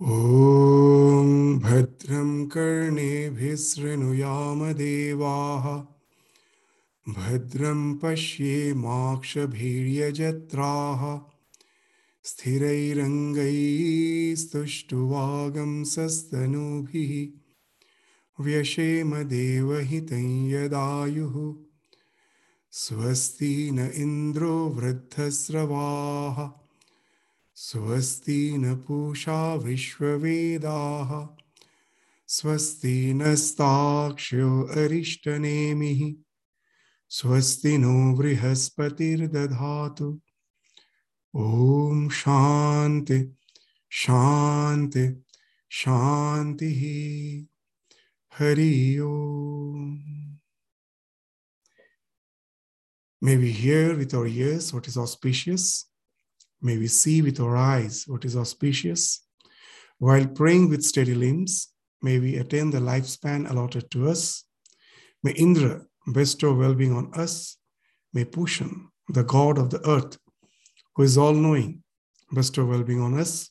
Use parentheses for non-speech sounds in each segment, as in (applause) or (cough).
ॐ भद्रं कर्णेभिसृणुयाम देवाः भद्रं पश्येमाक्षभीर्यजत्राः स्थिरैरङ्गैस्तुष्टुवागं सस्तनूभिः। देवहितं यदायुः। स्वस्ति न इन्द्रो वृद्धस्रवाः। स्वस्ति न पूषा विश्ववेदाः। स्वस्ति नस्ताक्ष्यो अरिष्टनेमिः। स्वस्ति नो बृहस्पतिर्दधातु। ॐ शान्ति शान्ति, शान्तिः। Hari Om. May we hear with our ears what is auspicious. May we see with our eyes what is auspicious. While praying with steady limbs, may we attain the lifespan allotted to us. May Indra bestow well being on us. May Pushan, the god of the earth, who is all knowing, bestow well being on us.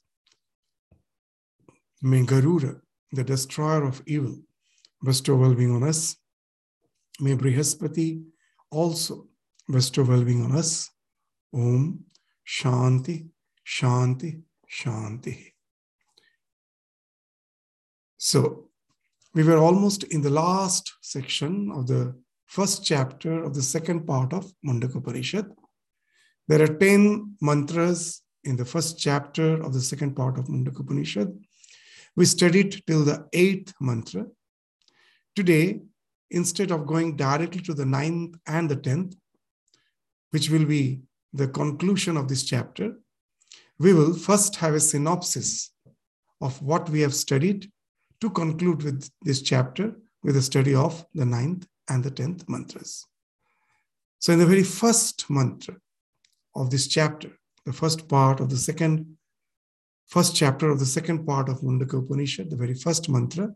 May Garuda, the destroyer of evil, bestow well being on us. May Brihaspati also bestow well being on us. Om Shanti, Shanti, Shanti. So, we were almost in the last section of the first chapter of the second part of Mundaka Upanishad. There are 10 mantras in the first chapter of the second part of Mundaka Upanishad. We studied till the eighth mantra. Today, instead of going directly to the ninth and the tenth, which will be the conclusion of this chapter, we will first have a synopsis of what we have studied to conclude with this chapter with a study of the ninth and the tenth mantras. So, in the very first mantra of this chapter, the first part of the second, first chapter of the second part of Mundaka Upanishad, the very first mantra,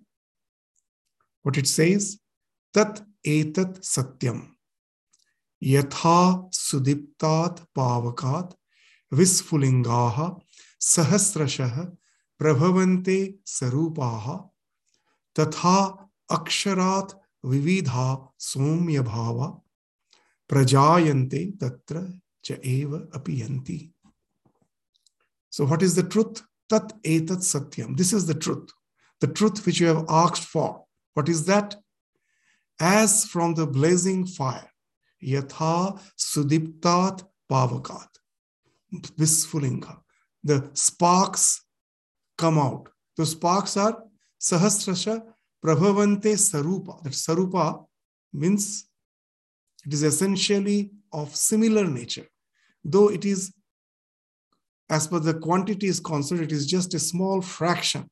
what it says, Tat etat satyam. यथा सुदीप्तात् पावकात् विस्फुलिङ्गाः सहस्रशः प्रभवन्ते स्वरूपाः तथा अक्षरात् विविधा सौम्यभावा प्रजायन्ते तत्र च एव अपि So what is the truth? Tat etat satyam. This is the truth. The truth which you have asked for. What is that? As from the blazing fire, yatha sudiptat pavakat. Visfulinga. The sparks come out. The sparks are sahasrasha prabhavante sarupa. That sarupa means it is essentially of similar nature. Though it is, as per the quantity is concerned, it is just a small fraction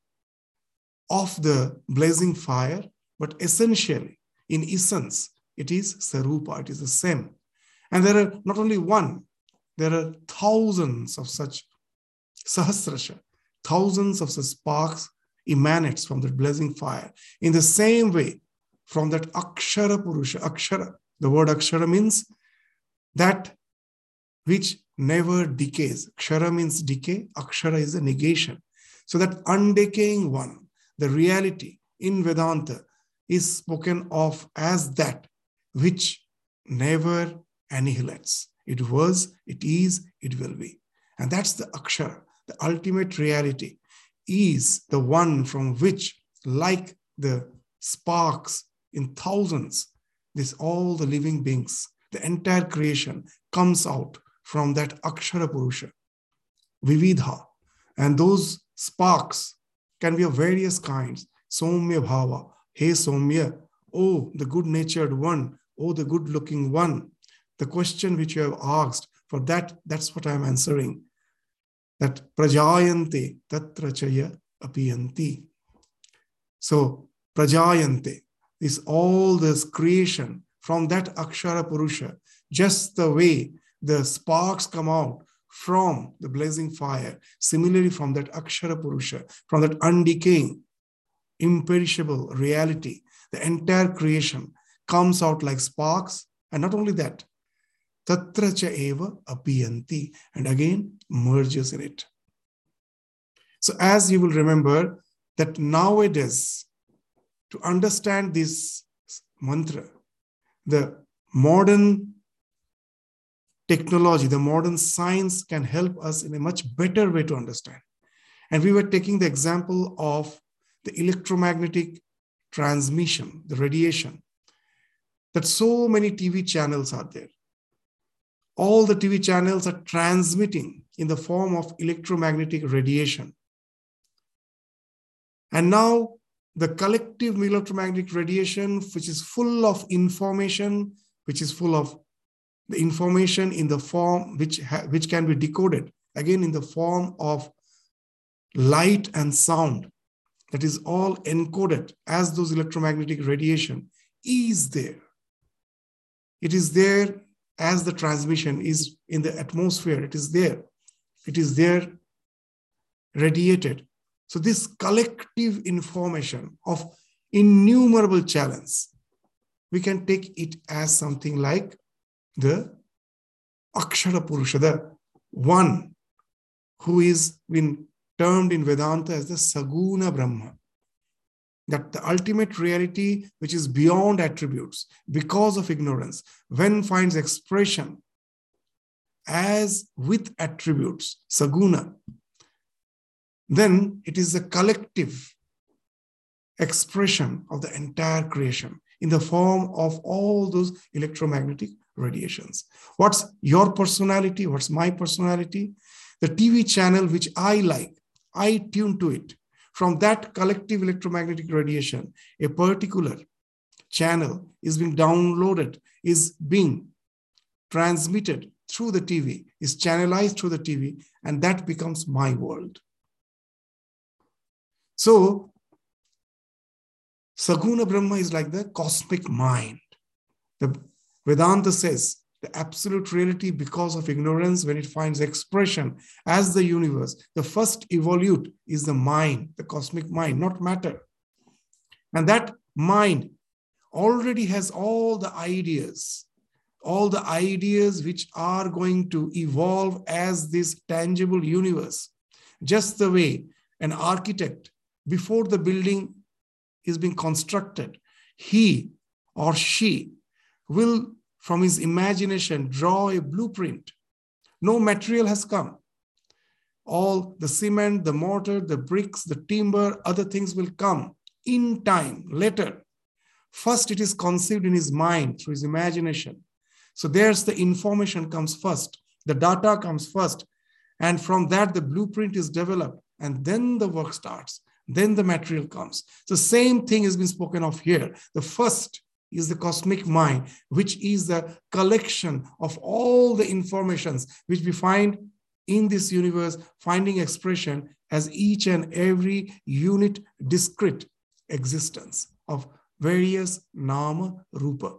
of the blazing fire, but essentially, in essence, it is Sarupa, it is the same. And there are not only one, there are thousands of such Sahasrasha, thousands of such sparks emanates from that blazing fire. In the same way, from that Akshara Purusha, Akshara, the word Akshara means that which never decays. Kshara means decay, Akshara is a negation. So that undecaying one, the reality in Vedanta is spoken of as that which never annihilates. It was, it is, it will be. And that's the Akshara, the ultimate reality, is the one from which, like the sparks in thousands, this all the living beings, the entire creation comes out from that Akshara Purusha, Vividha. And those sparks can be of various kinds. Somya Bhava, Hey Somya, oh, the good natured one, oh, the good looking one. The question which you have asked, for that, that's what I'm answering. That prajayante tatra chaya apiyanti. So, prajayante is all this creation from that akshara purusha, just the way the sparks come out from the blazing fire. Similarly, from that akshara purusha, from that undecaying imperishable reality, the entire creation comes out like sparks. And not only that, tatra cha eva apiyanti, and again merges in it. So, as you will remember, that nowadays, to understand this mantra, the modern technology, the modern science can help us in a much better way to understand. And we were taking the example of the electromagnetic transmission, the radiation, that so many TV channels are there. All the TV channels are transmitting in the form of electromagnetic radiation. And now the collective electromagnetic radiation, which is full of information, which is full of the information in the form which, which can be decoded, again in the form of light and sound, that is all encoded as those electromagnetic radiation is there. It is there as the transmission is in the atmosphere. It is there. It is there radiated. So this collective information of innumerable channels, we can take it as something like the Akshara Purusha, the one who is been termed in Vedanta as the Saguna Brahma. That the ultimate reality, which is beyond attributes because of ignorance, when finds expression as with attributes, Saguna, then it is a collective expression of the entire creation in the form of all those electromagnetic radiations. What's your personality? What's my personality? The TV channel which I like, I tune to it. From that collective electromagnetic radiation, a particular channel is being downloaded, is being transmitted through the TV, is channelized through the TV, and that becomes my world. So, Saguna Brahma is like the cosmic mind. The Vedanta says the absolute reality because of ignorance when it finds expression as the universe. The first evolute is the mind the cosmic mind not matter. And that mind already has all the ideas all the ideas which are going to evolve as this tangible universe. Just the way an architect before the building is being constructed he or she will from his imagination draw a blueprint. No material has come. All the cement, the mortar, the bricks, the timber, other things will come in time, later. First, it is conceived in his mind through his imagination. So there's the information comes first, the data comes first. And from that, the blueprint is developed. And then the work starts. Then the material comes. So same thing has been spoken of here. The first is the cosmic mind, which is the collection of all the informations which we find in this universe, finding expression as each and every unit discrete existence of various nama rupa.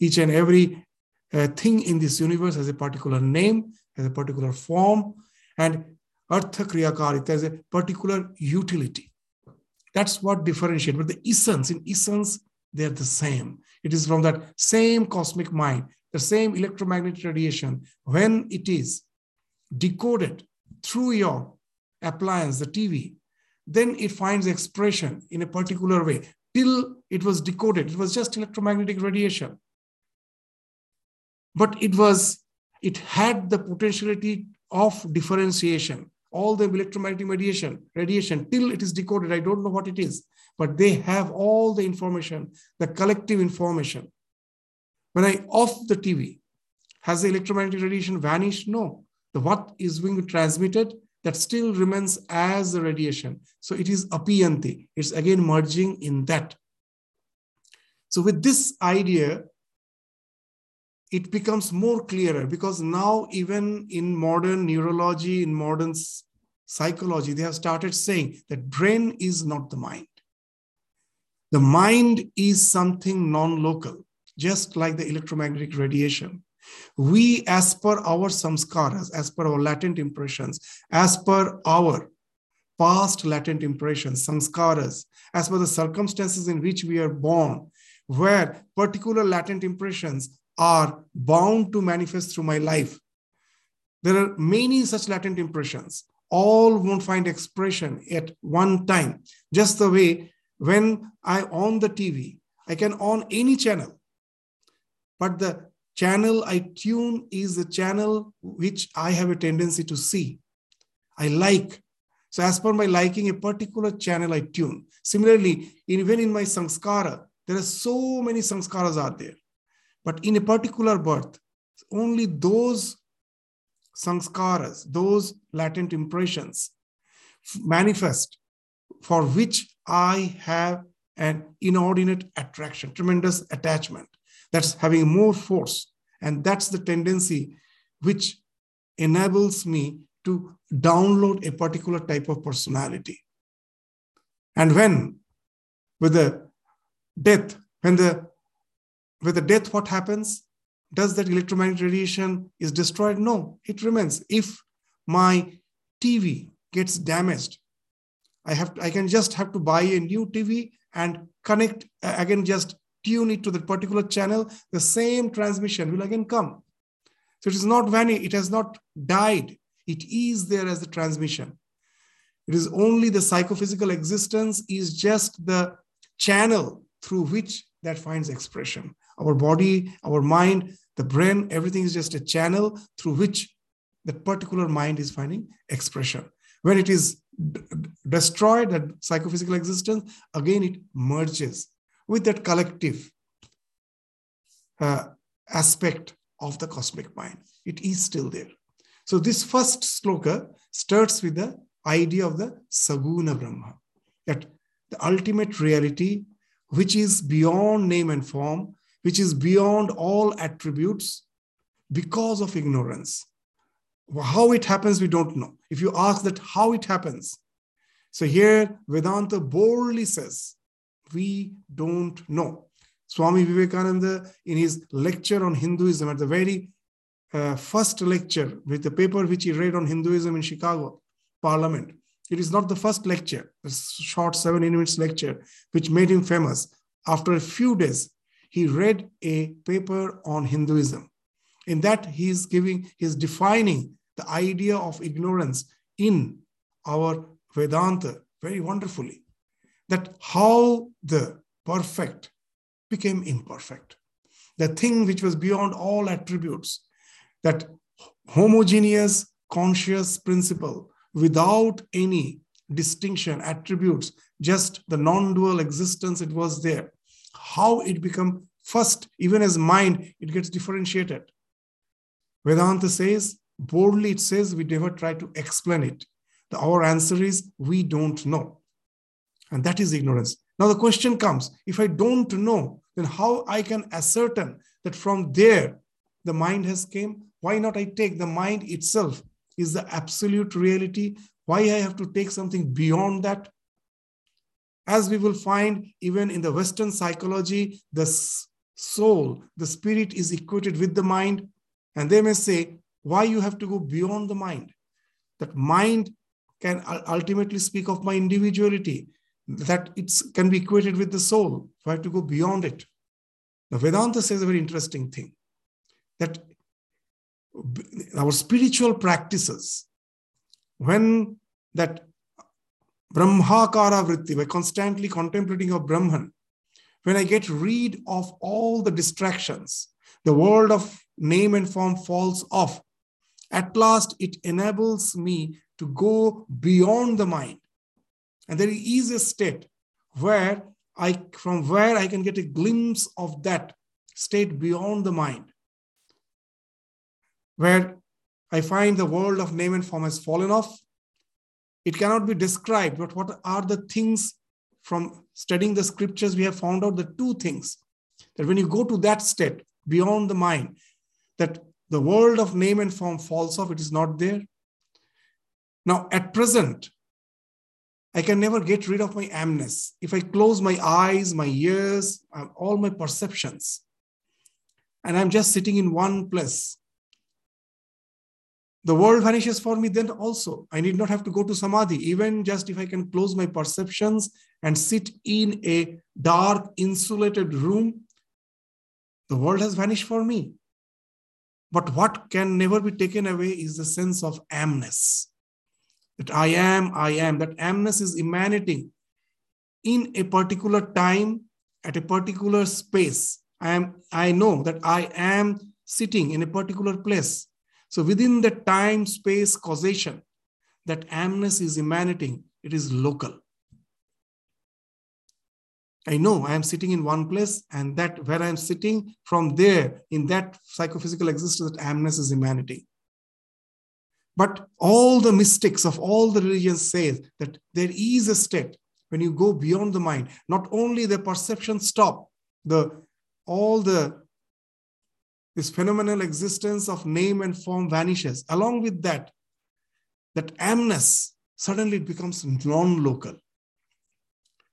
Each and every uh, thing in this universe has a particular name, has a particular form, and artha kriyakarita has a particular utility. That's what differentiates. But the essence, in essence, they're the same. It is from that same cosmic mind, the same electromagnetic radiation, when it is decoded through your appliance, the TV, then it finds expression in a particular way. Till it was decoded, it was just electromagnetic radiation. But it was, it had the potentiality of differentiation all the electromagnetic radiation, radiation till it is decoded. I don't know what it is, but they have all the information, the collective information. When I off the TV, has the electromagnetic radiation vanished? No. The what is being transmitted that still remains as the radiation. So it is apiyanti. It's again merging in that. So with this idea, it becomes more clearer because now even in modern neurology in modern psychology they have started saying that brain is not the mind. The mind is something non-local just like the electromagnetic radiation. We as per our samskaras as per our latent impressions as per our past latent impressions, samskaras as per the circumstances in which we are born, where particular latent impressions are bound to manifest through my life. There are many such latent impressions. All won't find expression at one time. Just the way when I on the TV, I can on any channel. But the channel I tune is the channel which I have a tendency to see. I like. So, as per my liking, a particular channel I tune. Similarly, even in my sanskara, there are so many sanskaras are there. But in a particular birth, only those sanskaras, those latent impressions manifest for which I have an inordinate attraction, tremendous attachment that's having more force. And that's the tendency which enables me to download a particular type of personality. And when, with the death, when the with the death, what happens? Does that electromagnetic radiation is destroyed? No, it remains. If my TV gets damaged, I have to, I can just have to buy a new TV and connect uh, again, just tune it to that particular channel. The same transmission will again come. So it is not vanished, it has not died. It is there as the transmission. It is only the psychophysical existence is just the channel through which that finds expression. Our body, our mind, the brain, everything is just a channel through which that particular mind is finding expression. When it is d- destroyed, that psychophysical existence, again it merges with that collective uh, aspect of the cosmic mind. It is still there. So this first sloka starts with the idea of the Saguna Brahma, that the ultimate reality, which is beyond name and form, which is beyond all attributes because of ignorance. How it happens, we don't know. If you ask that how it happens, so here Vedanta boldly says, we don't know. Swami Vivekananda, in his lecture on Hinduism, at the very uh, first lecture with the paper which he read on Hinduism in Chicago Parliament, it is not the first lecture, a short seven minutes lecture, which made him famous. After a few days, he read a paper on Hinduism. In that, he is giving, he is defining the idea of ignorance in our Vedanta very wonderfully. That how the perfect became imperfect. The thing which was beyond all attributes, that homogeneous conscious principle without any distinction, attributes, just the non dual existence, it was there. How it become first, even as mind, it gets differentiated. Vedanta says, boldly it says, we never try to explain it. The, our answer is, we don't know. And that is ignorance. Now the question comes, if I don't know, then how I can ascertain that from there the mind has came? Why not I take the mind itself is the absolute reality? Why I have to take something beyond that? As we will find even in the Western psychology, the soul, the spirit is equated with the mind. And they may say, why you have to go beyond the mind? That mind can ultimately speak of my individuality, that it can be equated with the soul. So I have to go beyond it. Now, Vedanta says a very interesting thing that our spiritual practices, when that Brahmakara vritti, by constantly contemplating of Brahman, when I get rid of all the distractions, the world of name and form falls off. At last, it enables me to go beyond the mind. And there is a state where I, from where I can get a glimpse of that state beyond the mind, where I find the world of name and form has fallen off it cannot be described, but what are the things from studying the scriptures? We have found out the two things that when you go to that state beyond the mind, that the world of name and form falls off, it is not there. Now, at present, I can never get rid of my amness. If I close my eyes, my ears, um, all my perceptions, and I'm just sitting in one place, the world vanishes for me then also. I need not have to go to samadhi. Even just if I can close my perceptions and sit in a dark, insulated room, the world has vanished for me. But what can never be taken away is the sense of amness. That I am, I am. That amness is emanating in a particular time, at a particular space. I am, I know that I am sitting in a particular place. So within the time space causation, that amness is emanating, it is local. I know I am sitting in one place, and that where I am sitting from there in that psychophysical existence, that amness is emanating. But all the mystics of all the religions say that there is a state when you go beyond the mind. Not only the perception stop, the all the this phenomenal existence of name and form vanishes. Along with that, that amness suddenly it becomes non-local.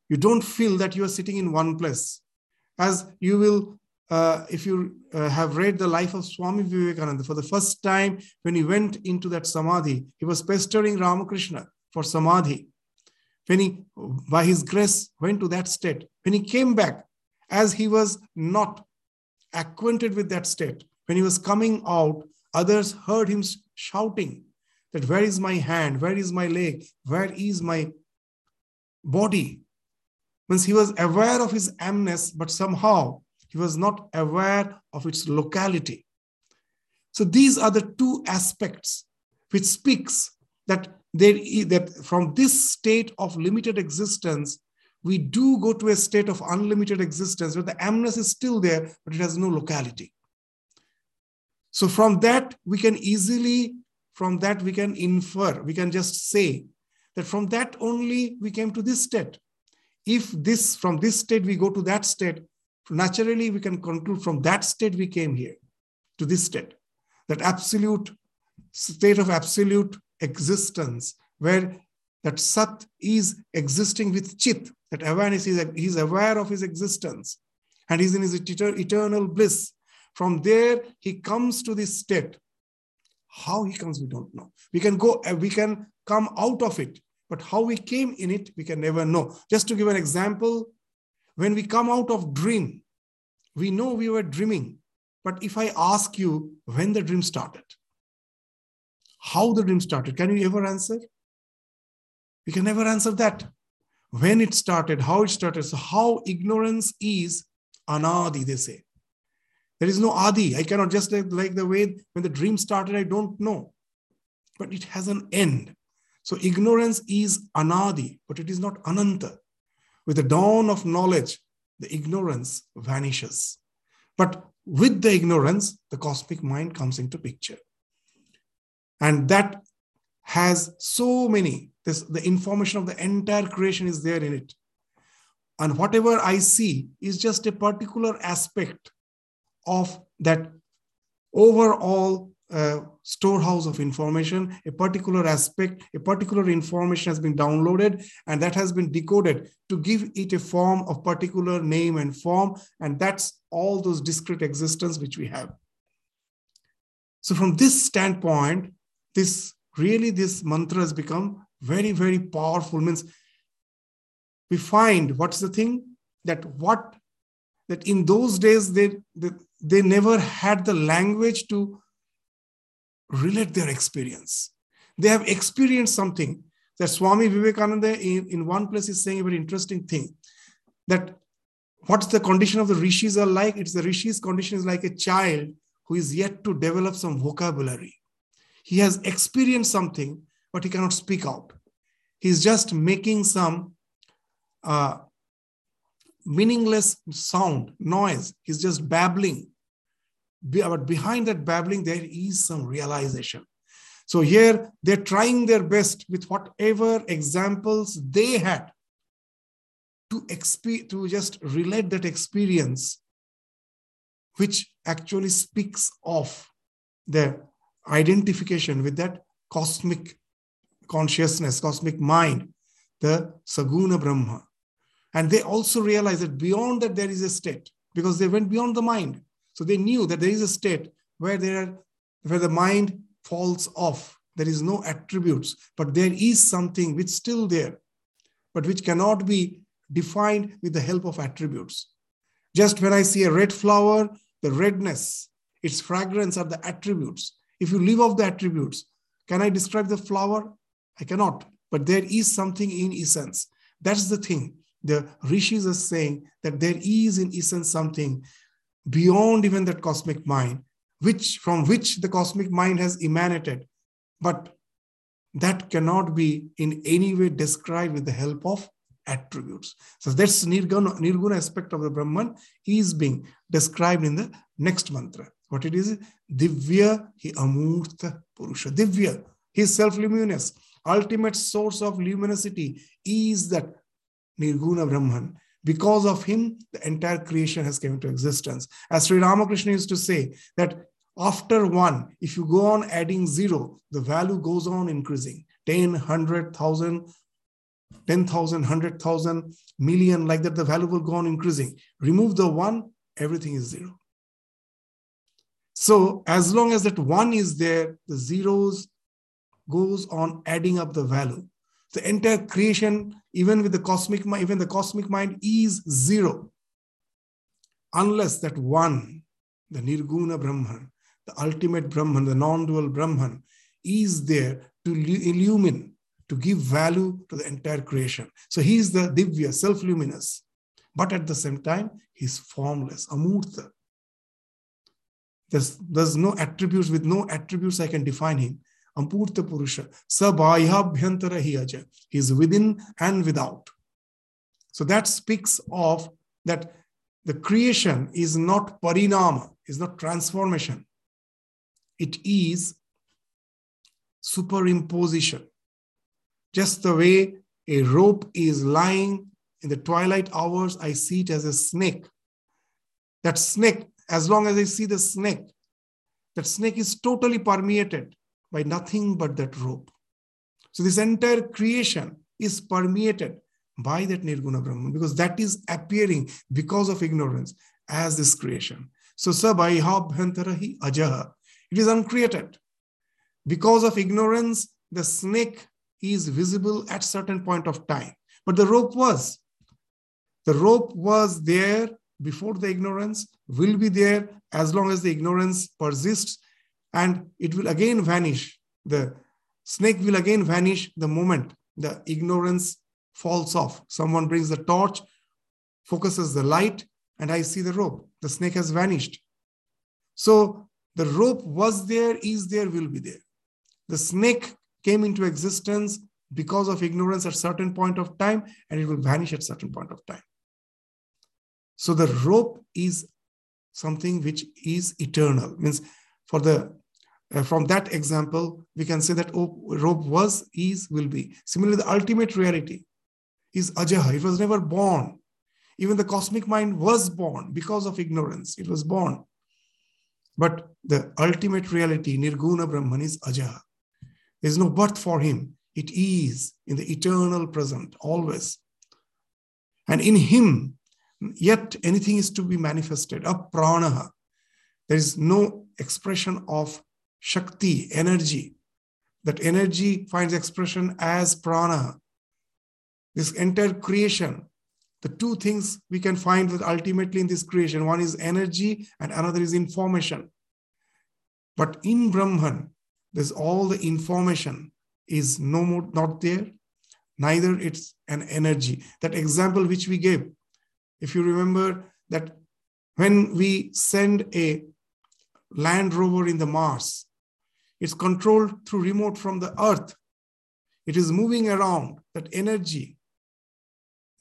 You don't feel that you are sitting in one place. As you will, uh, if you uh, have read the life of Swami Vivekananda, for the first time when he went into that samadhi, he was pestering Ramakrishna for samadhi. When he, by his grace, went to that state, when he came back, as he was not acquainted with that state. When he was coming out, others heard him shouting that, Where is my hand? Where is my leg? Where is my body? Means he was aware of his amness, but somehow he was not aware of its locality. So these are the two aspects which speaks that there that from this state of limited existence we do go to a state of unlimited existence where the amness is still there, but it has no locality. So from that, we can easily, from that, we can infer, we can just say that from that only we came to this state. If this, from this state, we go to that state, naturally we can conclude from that state we came here to this state, that absolute state of absolute existence where that Sat is existing with Chit, that awareness is he's aware of his existence and he's in his eternal bliss. From there, he comes to this state. How he comes, we don't know. We can go, uh, we can come out of it, but how we came in it, we can never know. Just to give an example, when we come out of dream, we know we were dreaming. But if I ask you when the dream started, how the dream started, can you ever answer? We can never answer that. When it started, how it started. So, how ignorance is anadi, they say. There is no adi. I cannot just like, like the way when the dream started, I don't know. But it has an end. So, ignorance is anadi, but it is not ananta. With the dawn of knowledge, the ignorance vanishes. But with the ignorance, the cosmic mind comes into picture. And that has so many this the information of the entire creation is there in it. And whatever i see is just a particular aspect of that overall uh, storehouse of information a particular aspect a particular information has been downloaded and that has been decoded to give it a form of particular name and form. And that's all those discrete existence which we have. So from this standpoint this really this mantra has become very, very powerful. Means we find what's the thing that what that in those days they, they, they never had the language to relate their experience. They have experienced something that Swami Vivekananda in, in one place is saying a very interesting thing that what's the condition of the rishis are like? It's the rishis condition is like a child who is yet to develop some vocabulary. He has experienced something, but he cannot speak out. He's just making some uh, meaningless sound, noise. He's just babbling. But behind that babbling, there is some realization. So here they're trying their best with whatever examples they had to, exp- to just relate that experience, which actually speaks of their identification with that cosmic consciousness, cosmic mind, the Saguna Brahma. And they also realized that beyond that there is a state because they went beyond the mind. So they knew that there is a state where there are, where the mind falls off. There is no attributes, but there is something which still there, but which cannot be defined with the help of attributes. Just when I see a red flower, the redness, its fragrance are the attributes. If you leave off the attributes, can I describe the flower? I cannot, but there is something in essence. That's the thing. The rishis are saying that there is in essence something beyond even that cosmic mind, which from which the cosmic mind has emanated, but that cannot be in any way described with the help of attributes. So that's nirguna, nirguna aspect of the Brahman is being described in the next mantra. What it is? Divya hi amurta purusha. Divya, he is self-luminous. Ultimate source of luminosity is that nirguna Brahman. Because of him, the entire creation has come into existence. As Sri Ramakrishna used to say, that after one, if you go on adding zero, the value goes on increasing 10, 100,000, 10,000, 100,000, million, like that, the value will go on increasing. Remove the one, everything is zero. So as long as that one is there, the zeros goes on adding up the value. The entire creation, even with the cosmic mind, even the cosmic mind is zero. Unless that one, the Nirguna Brahman, the ultimate Brahman, the non-dual Brahman, is there to illumine, to give value to the entire creation. So he is the Divya, self-luminous. But at the same time, he's formless, Amurtha. There's, there's no attributes, with no attributes I can define him. Amurta Purusha. Sabhayabhyantara hi aja. He is within and without. So that speaks of that the creation is not parinama, is not transformation. It is superimposition. Just the way a rope is lying in the twilight hours, I see it as a snake. That snake, as long as I see the snake, that snake is totally permeated by nothing but that rope. So this entire creation is permeated by that Nirguna Brahman because that is appearing because of ignorance as this creation. So Sabhayabhyantarahi ajaha. It is uncreated. Because of ignorance, the snake is visible at certain point of time. But the rope was. The rope was there before the ignorance, will be there as long as the ignorance persists and it will again vanish. The snake will again vanish the moment the ignorance falls off. Someone brings the torch, focuses the light, and I see the rope. The snake has vanished. So the rope was there, is there, will be there. The snake came into existence because of ignorance at certain point of time, and it will vanish at certain point of time. So the rope is something which is eternal. Means for the uh, from that example, we can say that oh, rope was, is, will be. Similarly, the ultimate reality is ajaha. It was never born. Even the cosmic mind was born because of ignorance. It was born. But the ultimate reality, Nirguna Brahman, is ajaha. There is no birth for him. It is in the eternal present, always. And in him, yet anything is to be manifested, apranaha. There is no expression of Shakti, energy. That energy finds expression as prana. This entire creation, the two things we can find that ultimately in this creation one is energy and another is information. But in Brahman, there's all the information is no more not there, neither it's an energy. That example which we gave, if you remember that when we send a land rover in the Mars, it's controlled through remote from the earth. It is moving around that energy.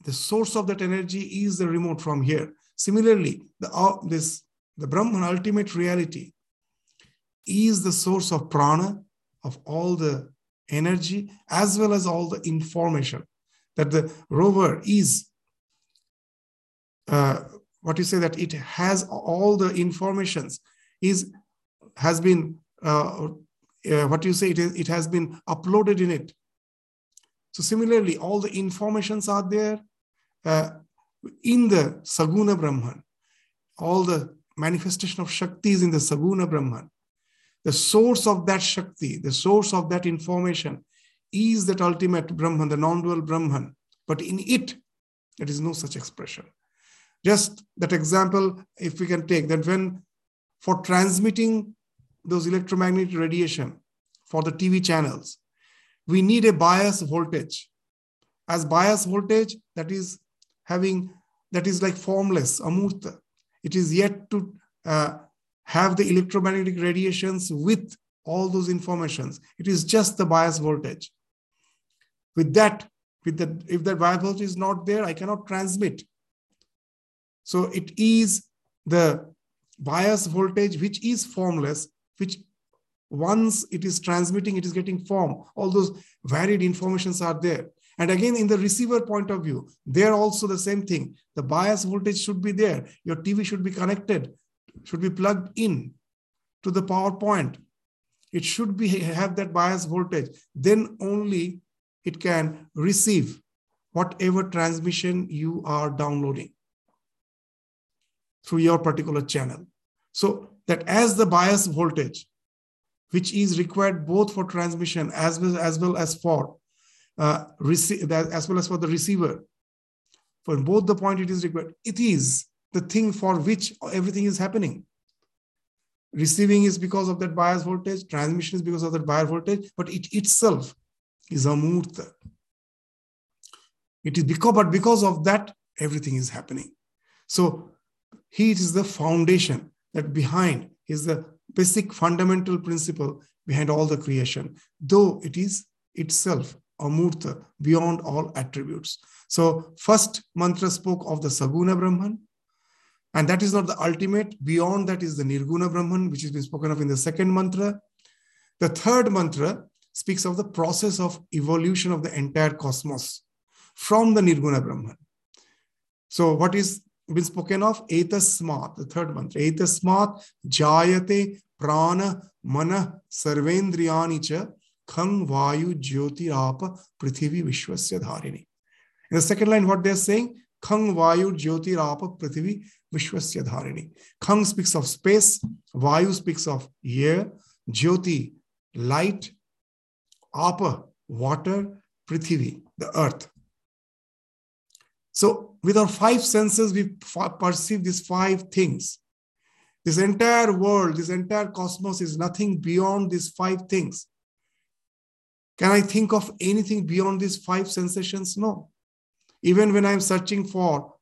The source of that energy is the remote from here. Similarly, the, uh, this, the Brahman ultimate reality is the source of prana, of all the energy, as well as all the information that the rover is. Uh, what you say that it has all the informations is has been uh, uh, what you say, it, is, it has been uploaded in it. So similarly, all the informations are there uh, in the Saguna Brahman. All the manifestation of Shakti is in the Saguna Brahman. the source of that Shakti, the source of that information is that ultimate Brahman, the non dual Brahman. But in it, there is no such expression. Just that example, if we can take that when for transmitting those electromagnetic radiation for the TV channels, we need a bias voltage. As bias voltage, that is having, that is like formless, amurta. It is yet to uh, have the electromagnetic radiations with all those informations. It is just the bias voltage. With that, with the if that bias voltage is not there, I cannot transmit. So it is the bias voltage which is formless, which once it is transmitting, it is getting form. All those varied informations are there. And again, in the receiver point of view, there also the same thing. The bias voltage should be there. Your TV should be connected, should be plugged in to the power point. It should be have that bias voltage. Then only it can receive whatever transmission you are downloading through your particular channel. So that as the bias voltage, which is required both for transmission as well as, well as for uh, as well as for the receiver, for both the point it is required, it is the thing for which everything is happening. Receiving is because of that bias voltage, transmission is because of that bias voltage, but it itself is amurta. It is because, but because of that, everything is happening. So he is the foundation that behind is the basic fundamental principle behind all the creation, though it is itself amurta beyond all attributes. So first mantra spoke of the saguna Brahman, and that is not the ultimate. Beyond that is the nirguna Brahman, which has been spoken of in the second mantra. The third mantra speaks of the process of evolution of the entire cosmos from the Nirguna Brahman. So, what is been spoken of? Etasmat, the third mantra. Etasmat jayate prana mana sarvendriyani cha khang vayu jyoti apa prithvi vishwasya dharini. In the second line, what they're saying, khang vayu jyoti apa prithvi vishwasya dharini. Khang speaks of space, vayu speaks of air, jyoti, light, apa, water, prithivi, the earth. So, with our five senses, we perceive these five things. This entire world, this entire cosmos is nothing beyond these five things. Can I think of anything beyond these five sensations? No. Even when I'm searching for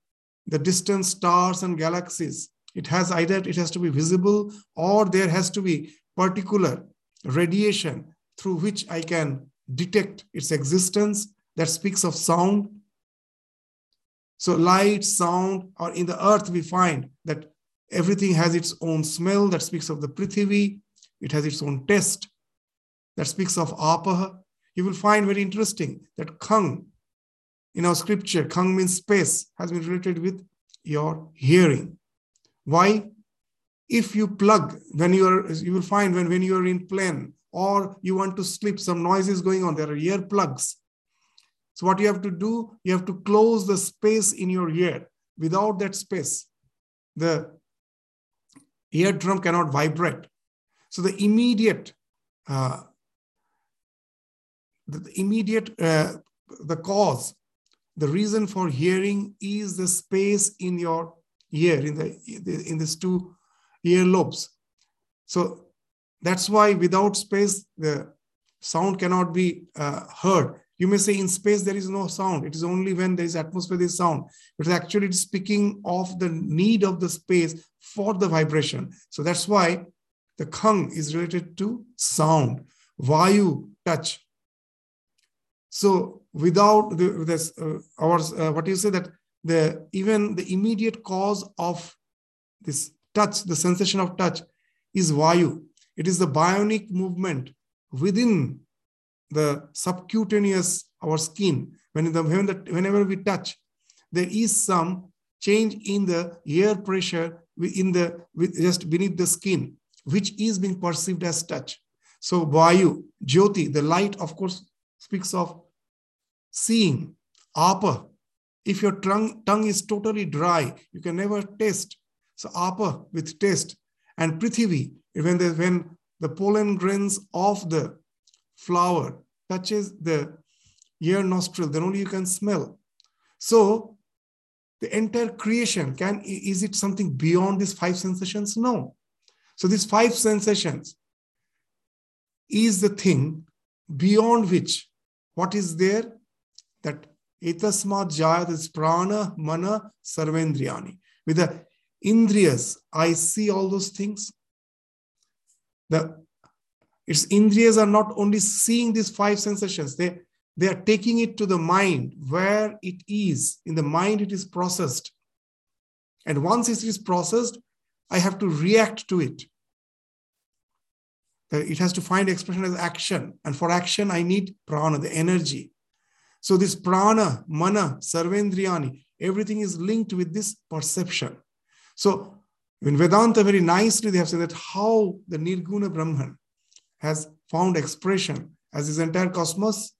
the distant stars and galaxies, it has either it has to be visible or there has to be particular radiation through which I can detect its existence that speaks of sound. So, light, sound, or in the earth, we find that everything has its own smell that speaks of the Prithvi, it has its own taste that speaks of Apaha. You will find very interesting that Khang in our scripture, Khang means space, has been related with your hearing. Why? If you plug, when you are, you will find when, when you are in plane or you want to sleep, some noise is going on, there are ear plugs. So, what you have to do, you have to close the space in your ear. Without that space, the eardrum cannot vibrate. So, the immediate, uh, the immediate, uh, the cause, the reason for hearing is the space in your ear, in the in these two ear lobes. So that's why without space, the sound cannot be uh, heard. You may say in space there is no sound. It is only when there is atmosphere there is sound. But actually it's speaking of the need of the space for the vibration. So that's why the khang is related to sound. Vayu, touch. So without the, this, uh, our, uh, what you say that the even the immediate cause of this touch, the sensation of touch is vayu. It is the bionic movement within the subcutaneous, our skin. When the, when the, whenever we touch, there is some change in the air pressure in the just beneath the skin, which is being perceived as touch. So Vayu, Jyoti, the light, of course, speaks of seeing. Apa, if your tongue, tongue is totally dry, you can never taste. So apa with taste. And Prithivi, when the, when the pollen grains of the flower touches the ear nostril, then only you can smell. So the entire creation can is it something beyond these five sensations? No. So these five sensations is the thing beyond which what is there that etasmat jayat is prana mana sarvendriyani with the indriyas i see all those things the its indriyas are not only seeing these five sensations they they are taking it to the mind where it is. In the mind it is processed. And once it is processed i have to react to it. It has to find expression as action. And for action i need prana the energy. So this prana mana sarvendriyani everything is linked with this perception. So in vedanta very nicely they have said that how the nirguna brahman has found expression as his entire cosmos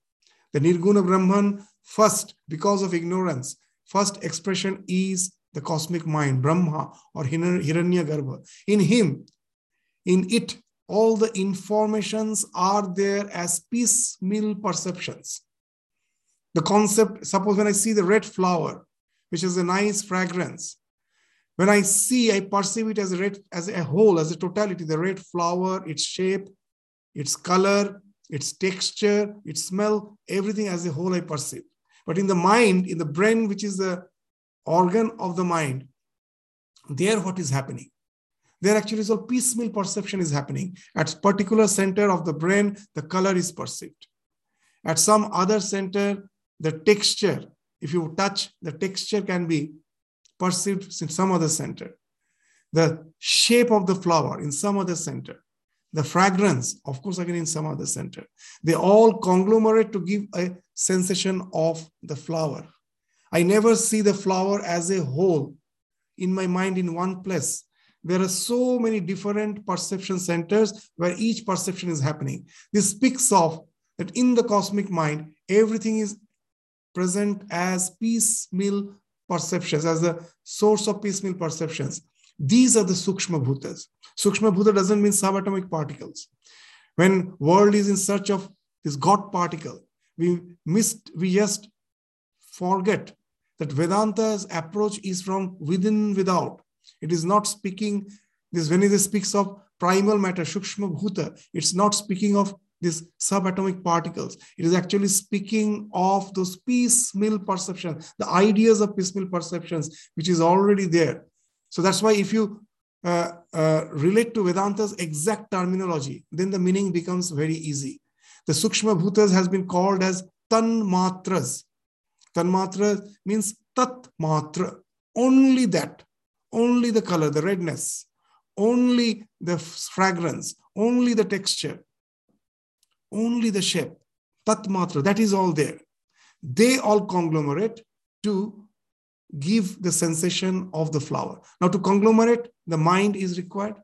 the nirguna brahman first because of ignorance first expression is the cosmic mind brahma or hiranya garbha in him in it all the informations are there as piecemeal perceptions. The concept, suppose when I see the red flower, which is a nice fragrance, when I see, I perceive it as a red, as a whole, as a totality, the red flower, its shape, its color, its texture, its smell, everything as a whole I perceive. But in the mind, in the brain, which is the organ of the mind, there what is happening? there actually is a piecemeal perception is happening. At particular center of the brain, the color is perceived. At some other center, the texture, if you touch, the texture can be perceived in some other center. The shape of the flower in some other center. The fragrance, of course, again in some other center. They all conglomerate to give a sensation of the flower. I never see the flower as a whole in my mind in one place there are so many different perception centers where each perception is happening. This speaks of that in the cosmic mind, everything is present as piecemeal perceptions, as the source of piecemeal perceptions. These are the Sukshma Bhutas. Sukshma Bhuta doesn't mean subatomic particles. When world is in search of this God particle, we missed, we just forget that Vedanta's approach is from within without. It is not speaking, this when it speaks of primal matter, Sukshma Bhuta, it's not speaking of these subatomic particles. It is actually speaking of those piecemeal perceptions, the ideas of piecemeal perceptions, which is already there. So that's why if you uh, uh, relate to Vedanta's exact terminology, then the meaning becomes very easy. The Sukshma Bhutas has been called as Tan Matras. Tan Matra means Tat Matra, only that only the color, the redness, only the fragrance, only the texture, only the shape, tatmatra, that is all there. They all conglomerate to give the sensation of the flower. Now, to conglomerate, the mind is required.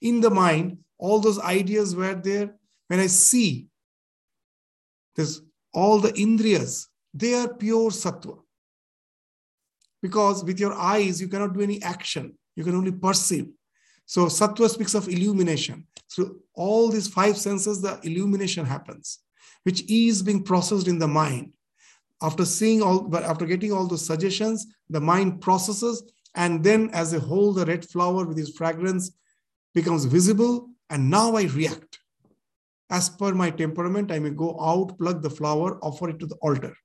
In the mind, all those ideas were there. When I see this, all the indriyas, they are pure sattva because with your eyes, you cannot do any action. You can only perceive. So Sattva speaks of illumination. Through all these five senses, the illumination happens, which is being processed in the mind. After seeing all, but after getting all those suggestions, the mind processes, and then as a whole, the red flower with its fragrance becomes visible, and now I react. As per my temperament, I may go out, pluck the flower, offer it to the altar.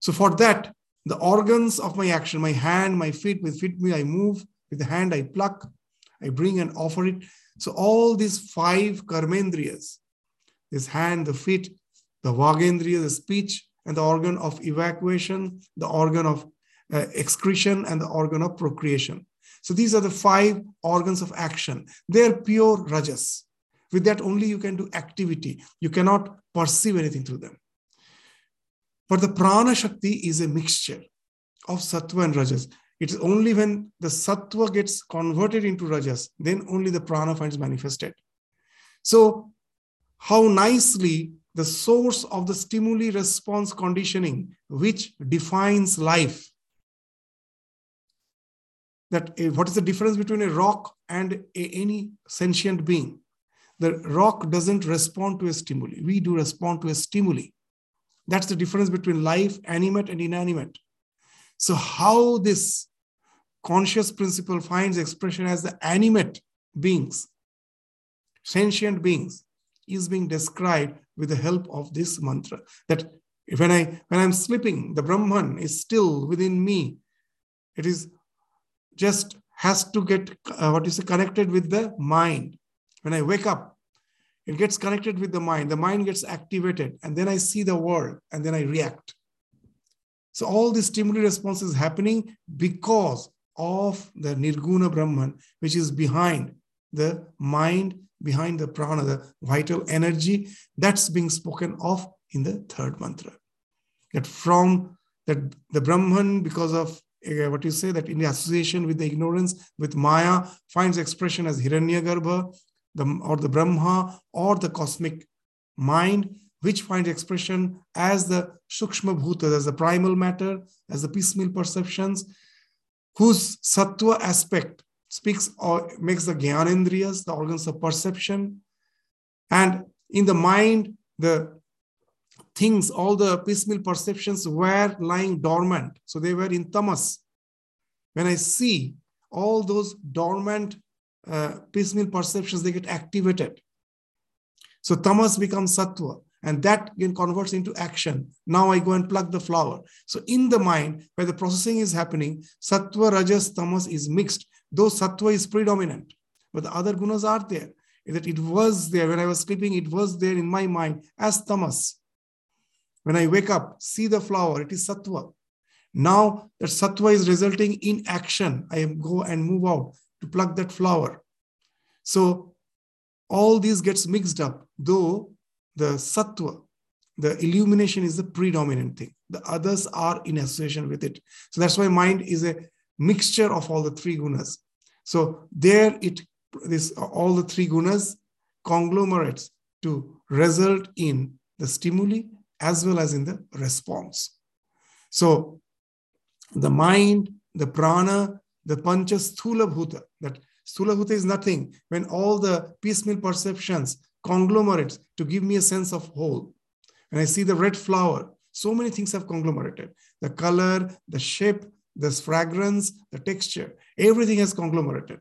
So for that, the organs of my action, my hand, my feet, with feet me, I move, with the hand I pluck, I bring and offer it. So all these five karmendriyas, this hand, the feet, the vagendriya, the speech, and the organ of evacuation, the organ of uh, excretion, and the organ of procreation. So these are the five organs of action. They're pure rajas. With that, only you can do activity. You cannot perceive anything through them. But the prana shakti is a mixture of sattva and rajas. It is only when the sattva gets converted into rajas, then only the prana finds manifested. So, how nicely the source of the stimuli response conditioning, which defines life, that eh, what is the difference between a rock and a, any sentient being? the rock doesn't respond to a stimuli. We do respond to a stimuli. That's the difference between life, animate, and inanimate. So, how this conscious principle finds expression as the animate beings, sentient beings, is being described with the help of this mantra. That when I when I'm sleeping, the Brahman is still within me. It is just has to get uh, what is connected with the mind. When I wake up, it gets connected with the mind. The mind gets activated, and then I see the world, and then I react. So all this stimuli response is happening because of the Nirguna Brahman, which is behind the mind, behind the prana, the vital energy that's being spoken of in the third mantra. That from that the Brahman, because of uh, what you say, that in the association with the ignorance, with Maya, finds expression as Hiranyagarbha, the, or the Brahma, or the cosmic mind, which finds expression as the Sukshma Bhuta, as the primal matter, as the piecemeal perceptions, whose Sattva aspect speaks or makes the Gyanendriyas, the organs of perception. And in the mind, the things, all the piecemeal perceptions were lying dormant. So they were in tamas. When I see all those dormant uh, piecemeal perceptions, they get activated. So tamas becomes sattva, and that again converts into action. Now I go and pluck the flower. So in the mind, where the processing is happening, sattva, rajas, tamas is mixed. Though sattva is predominant, but the other gunas are there. That it was there when I was sleeping, it was there in my mind as tamas. When I wake up, see the flower, it is sattva. Now that sattva is resulting in action. I go and move out to pluck that flower. So all these gets mixed up, though the sattva, the illumination is the predominant thing. The others are in association with it. So that's why mind is a mixture of all the three gunas. So there it this all the three gunas conglomerates to result in the stimuli as well as in the response. So the mind, the prana, the pancha sthula bhuta, that sthula bhuta is nothing when all the piecemeal perceptions conglomerates to give me a sense of whole. When I see the red flower, so many things have conglomerated. The color, the shape, the fragrance, the texture, everything has conglomerated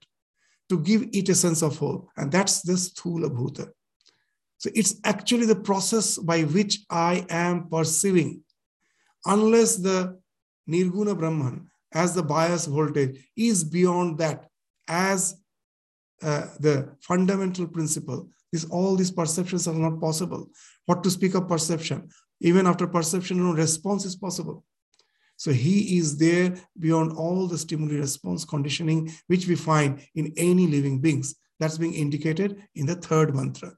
to give it a sense of whole. And that's the sthula bhuta. So it's actually the process by which I am perceiving. Unless the Nirguna Brahman, as the bias voltage, is beyond that as uh, the fundamental principle. This, all these perceptions are not possible. What to speak of perception? Even after perception, no response is possible. So he is there beyond all the stimuli response conditioning, which we find in any living beings. That's being indicated in the third mantra.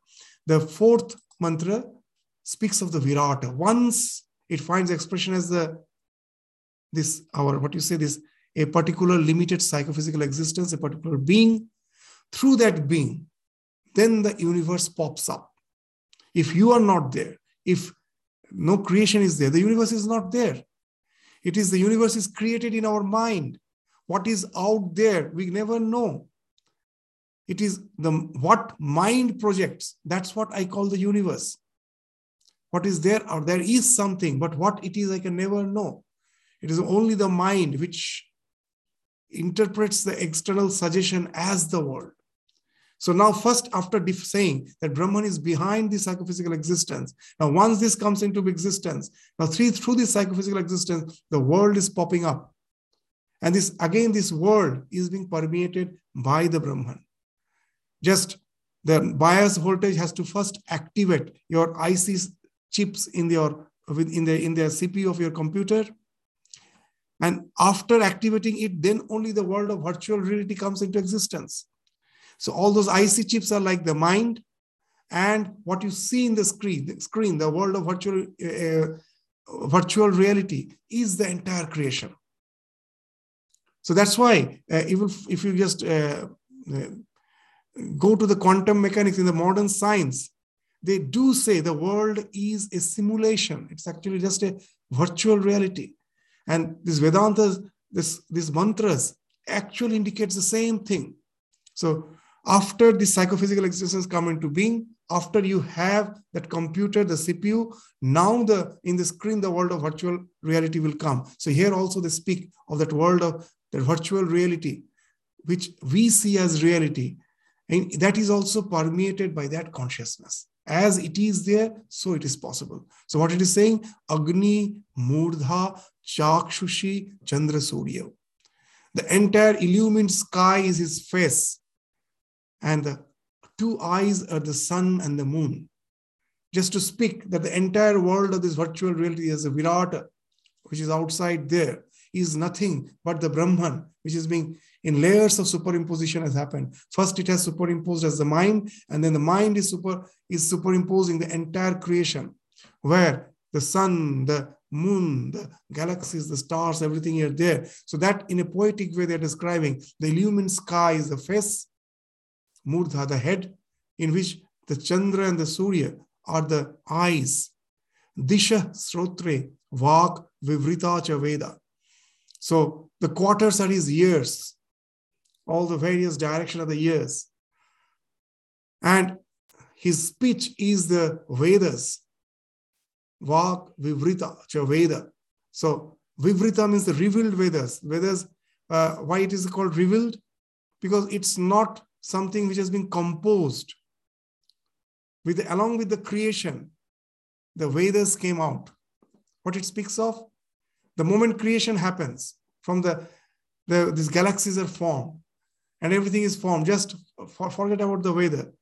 The fourth mantra speaks of the Virata. Once it finds expression as the this our what you say this a particular limited psychophysical existence, a particular being. Through that being, then the universe pops up. If you are not there, if no creation is there, the universe is not there. It is the universe is created in our mind. What is out there, we never know. It is the what mind projects. That's what I call the universe. What is there or there is something, but what it is, I can never know. It is only the mind which interprets the external suggestion as the world. So now, first, after saying that Brahman is behind the psychophysical existence, now once this comes into existence, now through, through this psychophysical existence, the world is popping up. And this again, this world is being permeated by the Brahman. Just the bias voltage has to first activate your IC chips in your in the in the CPU of your computer. And after activating it, then only the world of virtual reality comes into existence. So all those IC chips are like the mind, and what you see in the screen, the screen, the world of virtual uh, virtual reality is the entire creation. So that's why uh, even if you just uh, uh, go to the quantum mechanics in the modern science, they do say the world is a simulation. It's actually just a virtual reality. And this Vedantas, this, these mantras actually indicates the same thing. So After the psychophysical existence come into being, after you have that computer, the CPU, now the in the screen, the world of virtual reality will come. So here also they speak of that world of the virtual reality, which we see as reality. And that is also permeated by that consciousness. As it is there, so it is possible. So what it is saying, Agni, Murdha, Chakshushi, Chandra Surya. The entire illumined sky is his face. And the two eyes are the sun and the moon. Just to speak that the entire world of this virtual reality is a Virata, which is outside there, is nothing but the Brahman, which is being in layers of superimposition has happened. First, it has superimposed as the mind, and then the mind is super is superimposing the entire creation, where the sun, the moon, the galaxies, the stars, everything are there. So that in a poetic way, they're describing the illumined sky is the face, Murdha, the head, in which the Chandra and the Surya are the eyes. Disha Srotre, Vak, Vivrita Cha Veda. So the quarters are his ears, all the various direction of the ears. And his speech is the Vedas. Vak, Vivrita, Cha Veda. So Vivrita means the revealed Vedas. Vedas, uh, why it is called revealed? Because it's not something which has been composed with along with the creation the vedas came out. What it speaks of? The moment creation happens from the, the these galaxies are formed and everything is formed. Just for, forget about the weather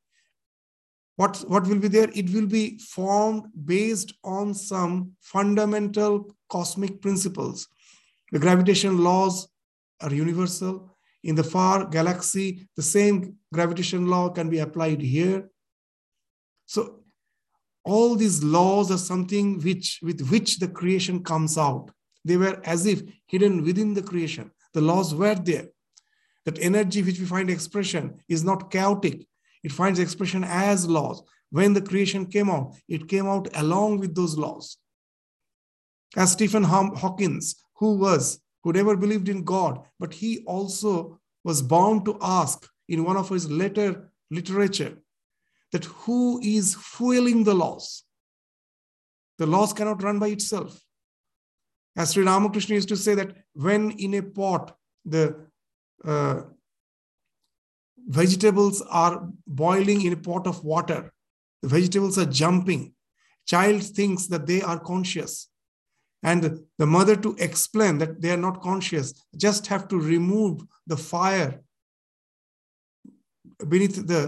what what will be there? It will be formed based on some fundamental cosmic principles. The gravitation laws are universal in the far galaxy, the same gravitation law can be applied here. So all these laws are something which with which the creation comes out. They were as if hidden within the creation. The laws were there. That energy which we find expression is not chaotic. It finds expression as laws. When the creation came out, it came out along with those laws. As Stephen Hawkins, who was who never believed in God, but he also was bound to ask in one of his letter literature that who is fueling the laws? The laws cannot run by itself. As Sri Ramakrishna used to say that when in a pot the uh, vegetables are boiling in a pot of water, the vegetables are jumping. Child thinks that they are conscious and the mother to explain that they are not conscious just have to remove the fire beneath the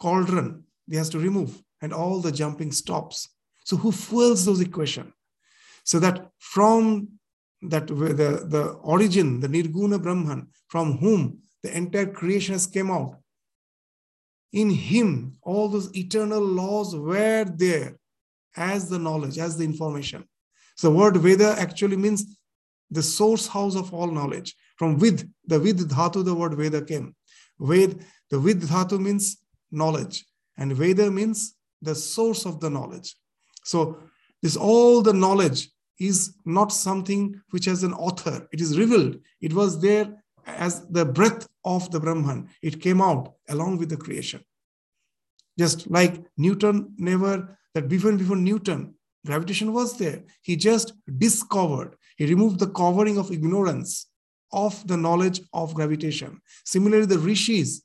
cauldron they has to remove and all the jumping stops. So who fuels those equation so that from that the, the origin the nirguna brahman from whom the entire creation has came out in him all those eternal laws were there as the knowledge as the information so the word Veda actually means the source house of all knowledge. From vid, the vid dhatu, the word Veda came. Ved, the vid dhatu means knowledge, and Veda means the source of the knowledge. So this all the knowledge is not something which has an author. It is revealed. It was there as the breath of the Brahman. It came out along with the creation. Just like Newton never, that before, before Newton, Gravitation was there. He just discovered, he removed the covering of ignorance of the knowledge of gravitation. Similarly, the rishis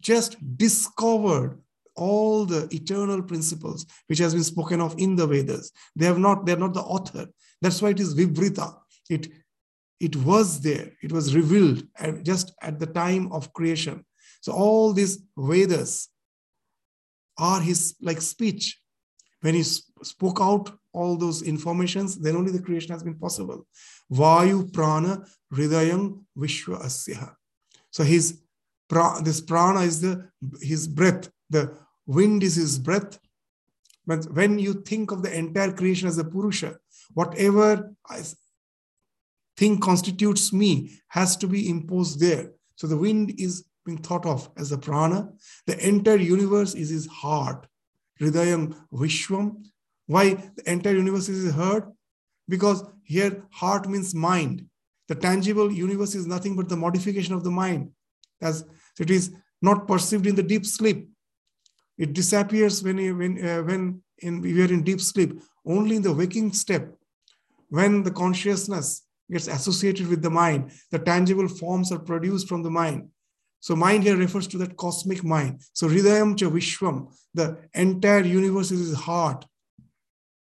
just discovered all the eternal principles which has been spoken of in the Vedas. They have not, they're not the author. That's why it is Vivrita. It, it was there, it was revealed at, just at the time of creation. So all these Vedas are his like speech when he spoke out all those informations, then only the creation has been possible. Vayu prana hridayam vishwa asya. So his this prana is the his breath. The wind is his breath. But when you think of the entire creation as a purusha, whatever I think constitutes me has to be imposed there. So the wind is being thought of as a prana. The entire universe is his heart. Hridayam Vishwam. Why the entire universe is heard? Because here heart means mind. The tangible universe is nothing but the modification of the mind. As it is not perceived in the deep sleep. It disappears when, when, uh, when in, we are in deep sleep. Only in the waking step, when the consciousness gets associated with the mind, the tangible forms are produced from the mind. So mind here refers to that cosmic mind. So Hridayam cha Vishwam, the entire universe is his heart.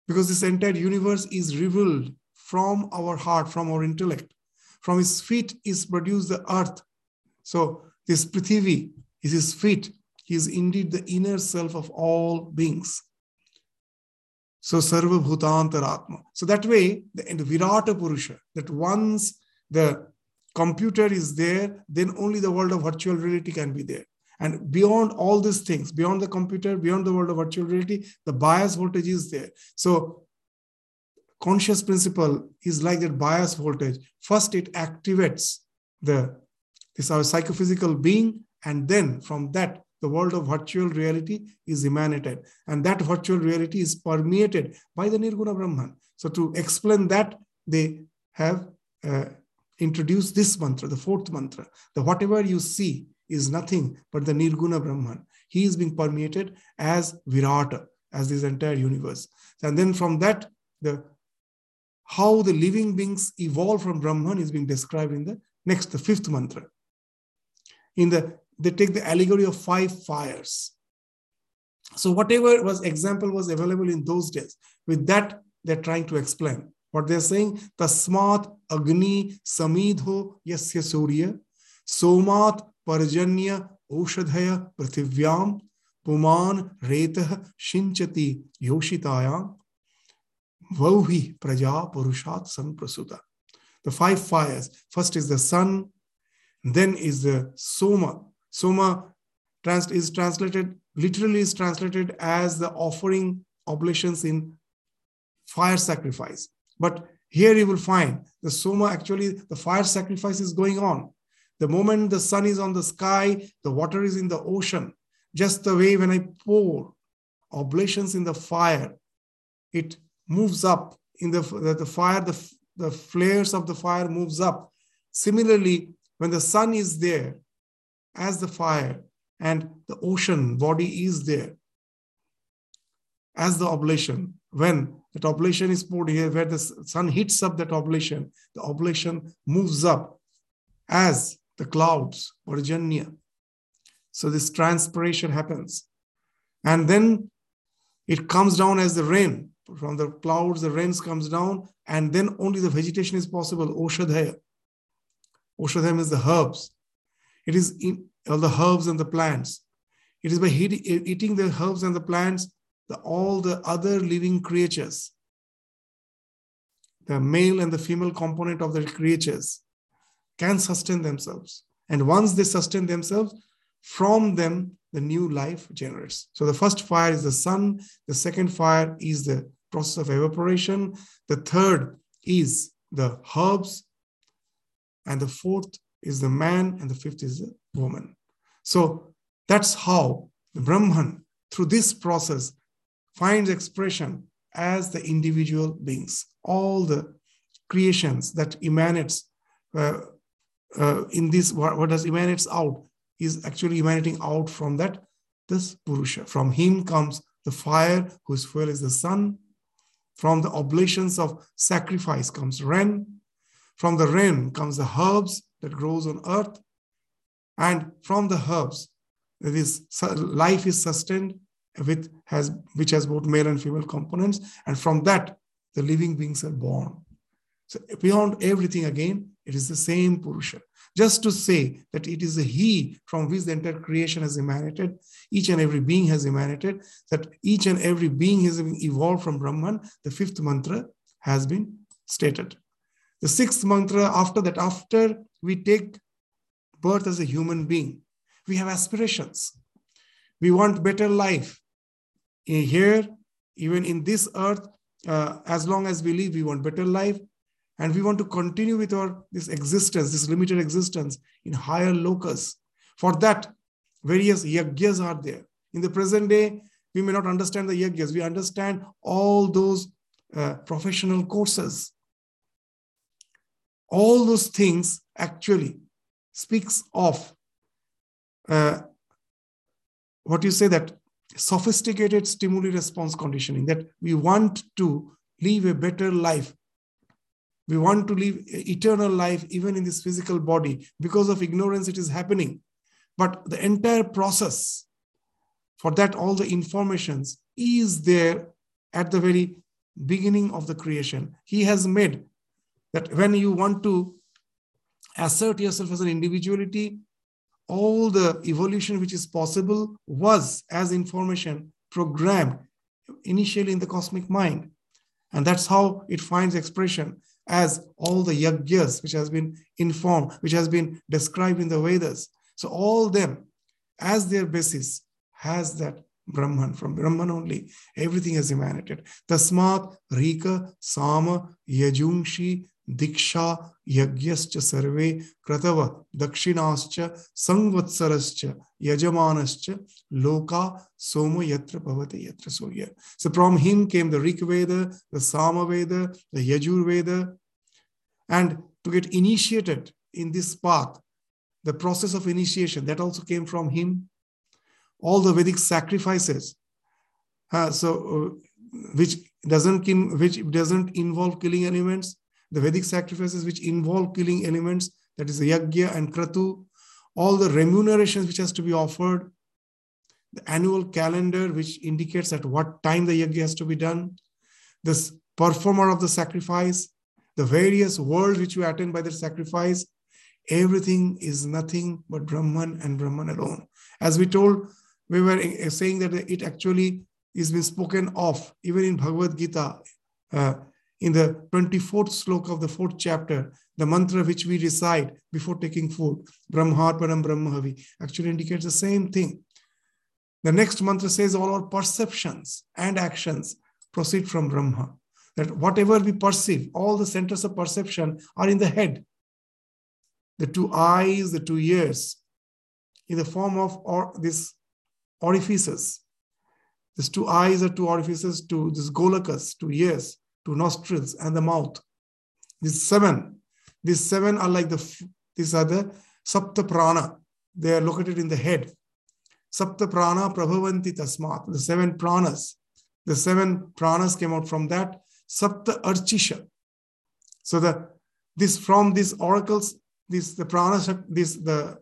Because this entire universe is revealed from our heart, from our intellect. From his feet is produced the earth. So this Prithivi is his feet. He is indeed the inner self of all beings. So Sarva Bhutantaratma. So that way, the, the Virata Purusha, that once the computer is there, then only the world of virtual reality can be there. And beyond all these things, beyond the computer, beyond the world of virtual reality, the bias voltage is there. So conscious principle is like that bias voltage. First, it activates the this our psychophysical being, and then from that, the world of virtual reality is emanated. And that virtual reality is permeated by the Nirguna Brahman. So to explain that, they have uh, introduce this mantra, the fourth mantra, the whatever you see is nothing but the Nirguna Brahman. He is being permeated as Virata, as this entire universe. And then from that, the how the living beings evolve from Brahman is being described in the next, the fifth mantra. In the they take the allegory of five fires. So whatever was example was available in those days, with that they're trying to explain. What they're saying, Tasmat Agni Samidho Yasya Surya, Somat Parjanya Oshadhaya Prithivyam, Puman Retah Shinchati Yoshitayam, Vauhi Praja Purushat Samprasuta. The five fires. First is the sun, then is the Soma. Soma trans- is translated, literally is translated as the offering oblations in fire sacrifice. But here you will find the Soma actually, the fire sacrifice is going on. The moment the sun is on the sky, the water is in the ocean. Just the way when I pour oblations in the fire, it moves up in the, the, the fire, the, the flares of the fire moves up. Similarly, when the sun is there as the fire and the ocean body is there as the oblation, when that oblation is poured here, where the sun heats up that oblation, the oblation moves up as the clouds, Parjanya. So this transpiration happens. And then it comes down as the rain. From the clouds, the rains comes down, and then only the vegetation is possible. Oshadhaya. Oshadhaya is the herbs. It is in all the herbs and the plants. It is by eating the herbs and the plants the, all the other living creatures, the male and the female component of the creatures, can sustain themselves. And once they sustain themselves, from them the new life generates. So the first fire is the sun, the second fire is the process of evaporation, the third is the herbs, and the fourth is the man, and the fifth is the woman. So that's how the Brahman, through this process, finds expression as the individual beings. All the creations that emanates uh, uh, in this, what, what does emanates out is actually emanating out from that this Purusha. From him comes the fire, whose fuel is the sun. From the oblations of sacrifice comes rain. From the rain comes the herbs that grows on earth. And from the herbs, this life is sustained with has which has both male and female components, and from that the living beings are born. So beyond everything again, it is the same Purusha. Just to say that it is a He from which the entire creation has emanated, each and every being has emanated, that each and every being has evolved from Brahman, the fifth mantra has been stated. The sixth mantra, after that, after we take birth as a human being, we have aspirations. We want better life here, even in this earth, uh, as long as we live, we want better life. And we want to continue with our this existence, this limited existence in higher lokas. For that, various yagyas are there. In the present day, we may not understand the yagyas. We understand all those uh, professional courses. All those things actually speaks of uh, what you say that sophisticated stimuli response conditioning that we want to live a better life. We want to live eternal life even in this physical body. Because of ignorance it is happening. But the entire process for that all the informations is there at the very beginning of the creation. He has made that when you want to assert yourself as an individuality all the evolution which is possible was as information programmed initially in the cosmic mind. And that's how it finds expression as all the yajnas which has been informed which has been described in the vedas. So all them as their basis has that brahman. From brahman only everything has emanated. Tasmat rika sama yajungshi दीक्षा यज्ञश्च सर्वे क्रतव दक्षिणाश्च संवत्सरश्च यजमानश्च लोका सोम यत्र भवते यत्र सूर्य so from him came the rig veda the sama veda the yajur veda and to get initiated in this path the process of initiation that also came from him all the vedic sacrifices uh, so uh, which doesn't which doesn't involve killing elements the Vedic sacrifices which involve killing elements, that is the yajna and kratu, all the remunerations which has to be offered, the annual calendar which indicates at what time the yajna has to be done, this performer of the sacrifice, the various worlds which you attend by the sacrifice, everything is nothing but Brahman and Brahman alone. As we told, we were saying that it actually is been spoken of even in Bhagavad Gita. Uh, in the 24th sloka of the fourth chapter, the mantra which we recite before taking food, Brahmarpanam Brahmahavi, actually indicates the same thing. The next mantra says all our perceptions and actions proceed from Brahma. That whatever we perceive, all the centers of perception are in the head. The two eyes, the two ears, in the form of or, these orifices. These two eyes are two orifices to this golakas, two ears to nostrils and the mouth. These seven, these seven are like the, these are the Sapta Prana. They are located in the head. Sapta Prana Prabhavanti Tasmat, the seven pranas. The seven pranas came out from that. Sapta Archisha. So the this from these oracles, this the prana, this the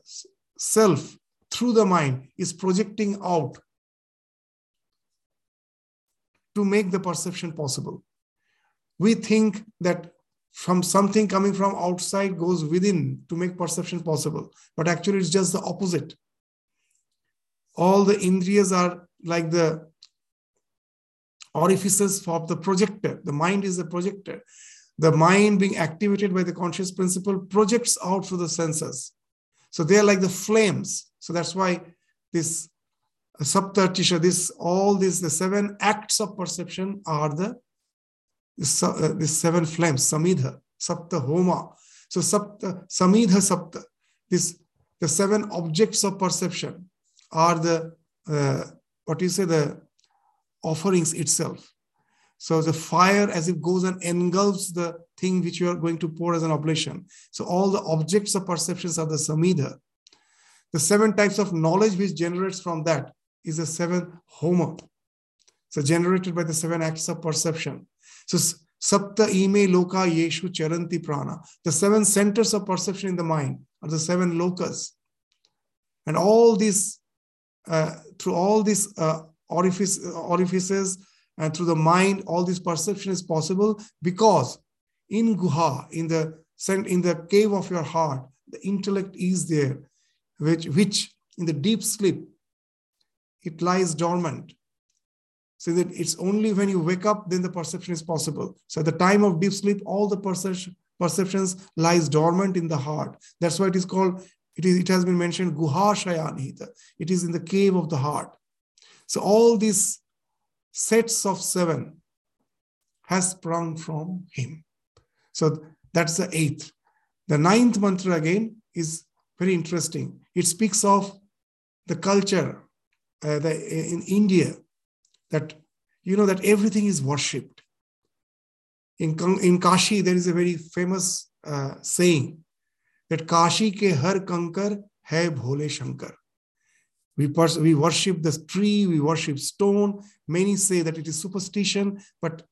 self through the mind is projecting out to make the perception possible we think that from something coming from outside goes within to make perception possible. But actually it's just the opposite. All the indriyas are like the orifices for the projector. The mind is the projector. The mind being activated by the conscious principle projects out through the senses. So they are like the flames. So that's why this saptartisha this all these the seven acts of perception are the this, uh, seven flames, Samidha, Sapta Homa. So Sapta, Samidha Sapta, this the seven objects of perception are the uh, what you say the offerings itself. So the fire as it goes and engulfs the thing which you are going to pour as an oblation. So all the objects of perceptions are the samidha. The seven types of knowledge which generates from that is the seven homa. So generated by the seven acts of perception. So Sapta ime loka yeshu charanti prana. The seven centers of perception in the mind are the seven lokas. And all these, uh, through all these uh, orifice, orifices and through the mind, all this perception is possible because in guha, in the in the cave of your heart, the intellect is there, which, which in the deep sleep, it lies dormant so that it's only when you wake up, then the perception is possible. So at the time of deep sleep, all the perception, perceptions lies dormant in the heart. That's why it is called, it, is, it has been mentioned, Guha Shayanita. It is in the cave of the heart. So all these sets of seven has sprung from him. So that's the eighth. The ninth mantra again is very interesting. It speaks of the culture uh, the, in India that you know that everything is worshipped. In, in Kashi, there is a very famous uh, saying that Kashi ke har kankar hai bhole shankar. We, pers- we worship the tree, we worship stone. Many say that it is superstition, but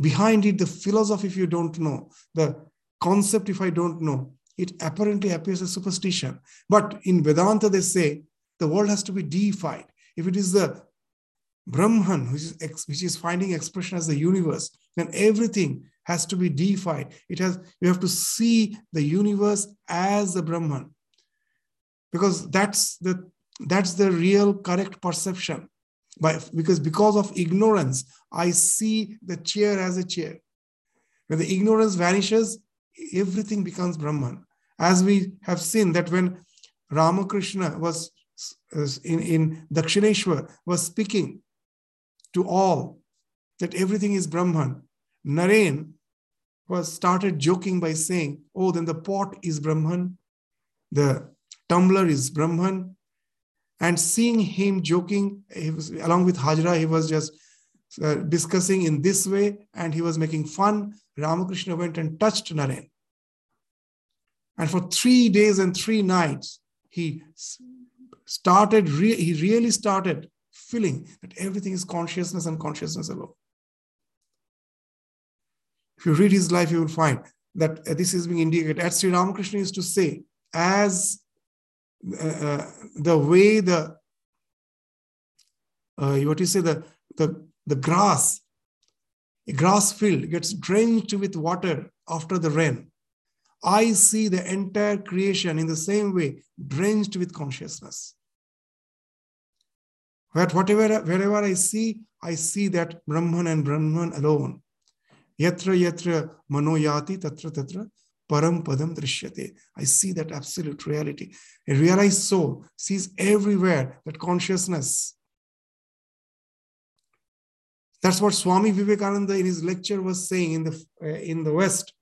behind it, the philosophy, if you don't know, the concept, if I don't know, it apparently appears as superstition. But in Vedanta, they say the world has to be deified. If it is the Brahman, which is, ex- which is finding expression as the universe, then everything has to be deified. It has you have to see the universe as the Brahman. Because that's the that's the real correct perception. By, because because of ignorance, I see the chair as a chair. When the ignorance vanishes, everything becomes Brahman. As we have seen that when Ramakrishna was uh, in, in Dakshineshwar was speaking to all that everything is Brahman, Naren was started joking by saying, Oh, then the pot is Brahman, the tumbler is Brahman. And seeing him joking, he was along with Hajra, he was just uh, discussing in this way and he was making fun. Ramakrishna went and touched Naren. And for three days and three nights, he started, re- he really started feeling that everything is consciousness and consciousness alone. If you read his life, you will find that uh, this is being indicated. As Sri Ramakrishna used to say, as uh, uh, the way the uh, what you say the the the grass a grass field gets drenched with water after the rain i see the entire creation in the same way drenched with consciousness but whatever wherever i see i see that brahman and brahman alone Yatra yatra manoyati tatra tatra param padam drishyate. I see that absolute reality. A realized soul sees everywhere that consciousness. That's what Swami Vivekananda in his lecture was saying in the, uh, in the West,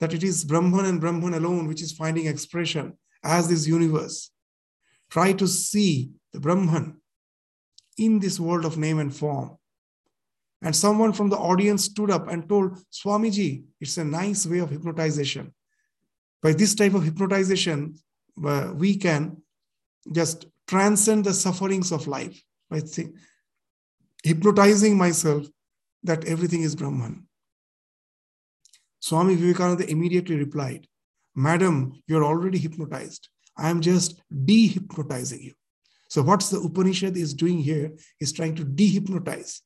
that it is Brahman and Brahman alone which is finding expression as this universe. Try to see the Brahman in this world of name and form and someone from the audience stood up and told, Swamiji, it's a nice way of hypnotization. By this type of hypnotization, uh, we can just transcend the sufferings of life by hypnotizing myself that everything is Brahman. Swami Vivekananda immediately replied, Madam, you're already hypnotized. I am just dehypnotizing you. So, what's the Upanishad is doing here is trying to dehypnotize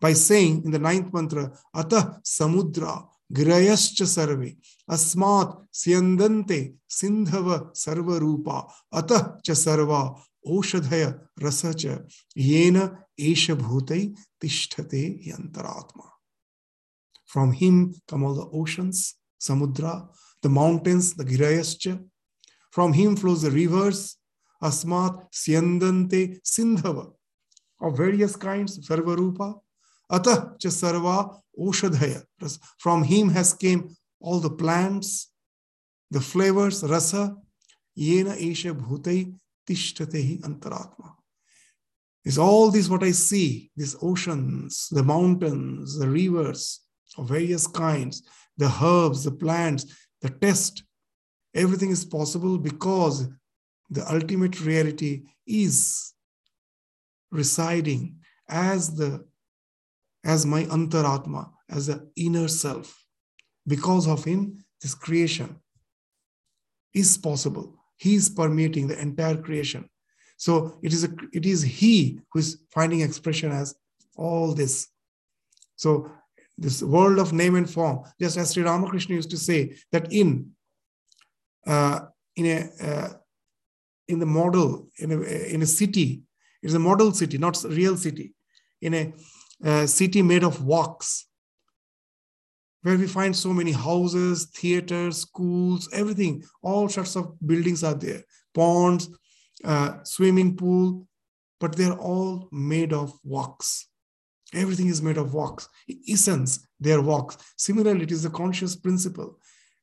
by saying in the ninth mantra, Atah Samudra Girayascha Sarve Asmat Syandante Sindhava Sarva Rupa Atah Cha Sarva Oshadhaya Rasacha Yena Esha Bhutai Tishthate Yantaratma. From him come all the oceans, Samudra, the mountains, the Girayascha. From him flows the rivers, Asmat Syandante Sindhava of various kinds, Sarva Rupa. Atah cha sarva oshadhaya. From him has came all the plants, the flavors, rasa, yena esha bhutai tishtatehi antaratma. Is all this what I see, these oceans, the mountains, the rivers of various kinds, the herbs, the plants, the test, everything is possible because the ultimate reality is residing as the as my antaratma, as the inner self. Because of him, this creation is possible. He is permeating the entire creation. So it is, a, it is he who is finding expression as all this. So this world of name and form, just as Sri Ramakrishna used to say that in uh, in a uh, in the model in a in a city, it's a model city, not a real city. In a a city made of walks, where we find so many houses, theaters, schools, everything. All sorts of buildings are there, ponds, uh, swimming pool, but they're all made of walks. Everything is made of walks. Essence, they are walks. Similarly, it is the conscious principle,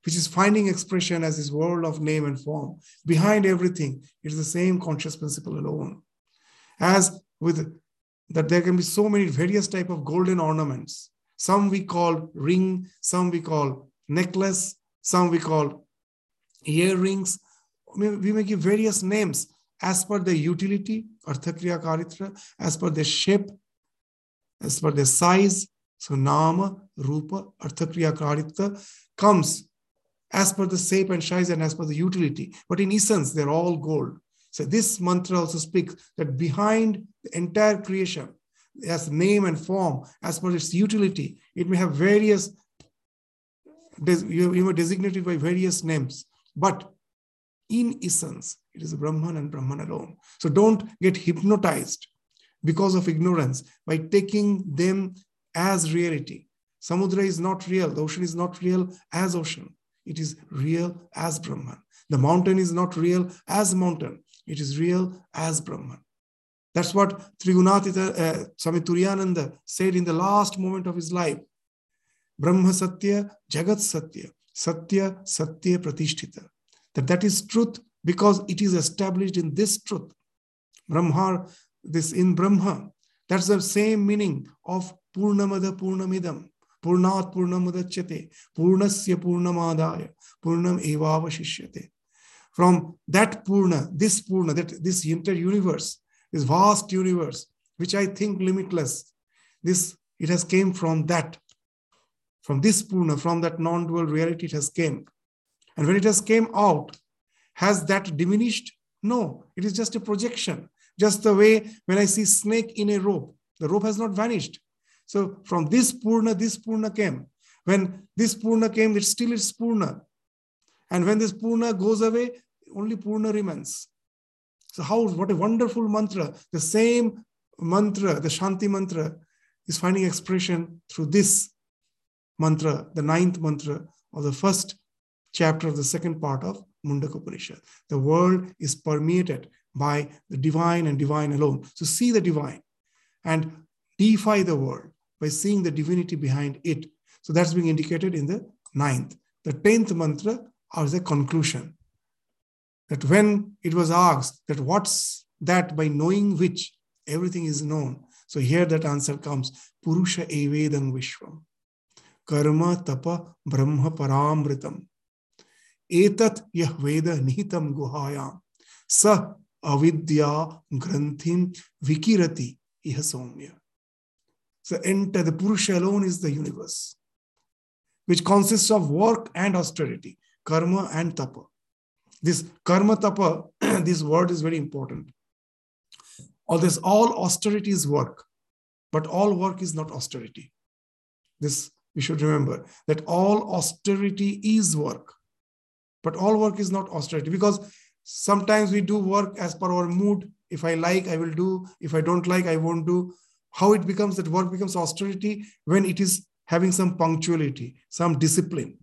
which is finding expression as this world of name and form. Behind everything, it is the same conscious principle alone. As with that there can be so many various type of golden ornaments some we call ring some we call necklace some we call earrings we may give various names as per the utility, Arthakriya Karitra, as per the shape, as per the size. So Nama, Rupa, Arthakriya Karitra comes as per the shape and size and as per the utility. But in essence, they're all gold. So this mantra also speaks that behind the entire creation, as name and form, as per its utility, it may have various, you may designate it by various names. But in essence, it is Brahman and Brahman alone. So don't get hypnotized because of ignorance by taking them as reality. Samudra is not real. The ocean is not real as ocean. It is real as Brahman. The mountain is not real as mountain. It is real as Brahman. That's what Trigunatita, uh, Swami Turiyananda said in the last moment of his life. Brahma Satya, Jagat Satya, Satya, Satya Pratishtita. That that is truth because it is established in this truth. Brahma, this in Brahma. That's the same meaning of Purnamada Purnamidam. Purnat Purnamudachyate, Purnasya Purnamadaya, Purnam Evavashishyate. From that Purna, this Purna, that this entire universe, this vast universe, which I think limitless, this it has came from that, from this Purna, from that non-dual reality it has came. And when it has came out, has that diminished? No, it is just a projection. Just the way when I see snake in a rope, the rope has not vanished. So from this Purna, this Purna came. When this Purna came, it still is Purna. And when this Purna goes away, only Purna remains. So how, what a wonderful mantra. The same mantra, the Shanti mantra, is finding expression through this mantra, the ninth mantra of the first chapter of the second part of Mundaka Upanishad. The world is permeated by the divine and divine alone. So see the divine and defy the world by seeing the divinity behind it. So that's being indicated in the ninth. The tenth mantra is a conclusion. That when it was asked that what's that by knowing which everything is known. So here that answer comes Purusha Evedam Vishwam. Karma Tapa Brahma Paramritam. Etat Yah Veda Nihitam Guhayam. Sa Avidya Granthim Vikirati Iha. So enter the Purusha alone is the universe, which consists of work and austerity, karma and tapa. This karma tapa, (clears throat) this word is very important. All this, all austerity is work, but all work is not austerity. This we should remember that all austerity is work, but all work is not austerity because sometimes we do work as per our mood. If I like, I will do. If I don't like, I won't do how it becomes that work becomes austerity when it is having some punctuality, some discipline.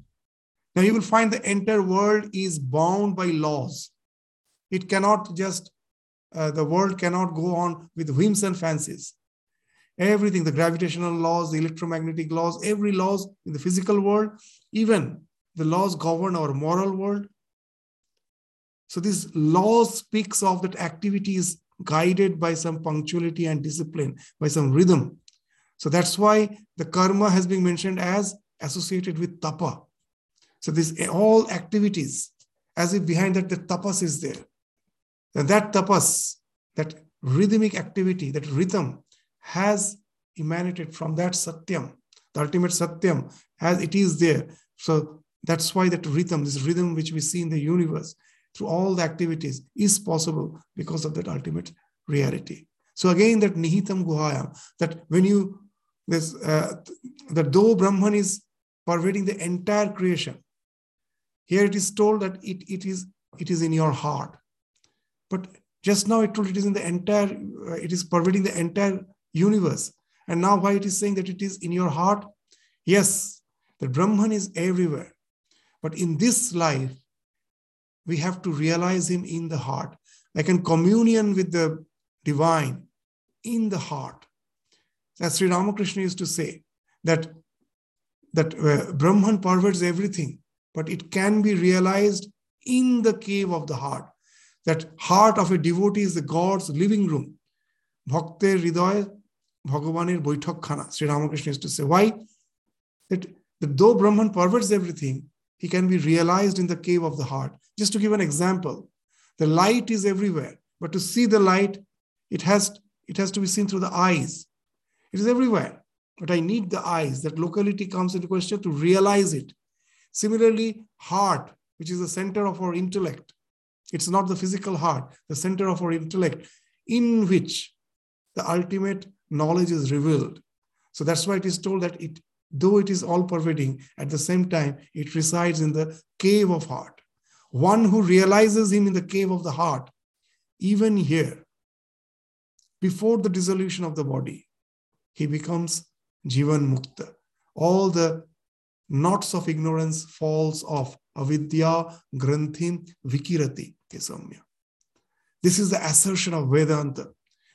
Now you will find the entire world is bound by laws. It cannot just, uh, the world cannot go on with whims and fancies. Everything, the gravitational laws, the electromagnetic laws, every laws in the physical world, even the laws govern our moral world. So this law speaks of that activity is guided by some punctuality and discipline, by some rhythm. So that's why the karma has been mentioned as associated with tapa. So these all activities, as if behind that the tapas is there. And that tapas, that rhythmic activity, that rhythm has emanated from that satyam, the ultimate satyam, as it is there. So that's why that rhythm, this rhythm which we see in the universe, through all the activities is possible because of that ultimate reality. So again, that nihitam guhayam, that when you this uh, that though Brahman is pervading the entire creation, here it is told that it, it is it is in your heart. But just now it told it is in the entire, uh, it is pervading the entire universe. And now why it is saying that it is in your heart? Yes, the Brahman is everywhere. But in this life, we have to realize him in the heart. Like in communion with the divine in the heart. As Sri Ramakrishna used to say, that, that uh, Brahman pervades everything, but it can be realized in the cave of the heart. That heart of a devotee is the God's living room. Bhakte Hriday Bhagavanir Boithak Khana. Sri Ramakrishna used to say. Why? That, that though Brahman perverts everything, he can be realized in the cave of the heart. Just to give an example, the light is everywhere, but to see the light, it has, it has to be seen through the eyes. It is everywhere, but I need the eyes. That locality comes into question to realize it. Similarly, heart, which is the center of our intellect. It's not the physical heart, the center of our intellect, in which the ultimate knowledge is revealed. So that's why it is told that it, though it is all pervading, at the same time, it resides in the cave of heart. One who realizes him in the cave of the heart, even here, before the dissolution of the body, he becomes Jivan Mukta. All the knots of ignorance falls off. Avidya Granthim Vikirati Kesamya. This is the assertion of Vedanta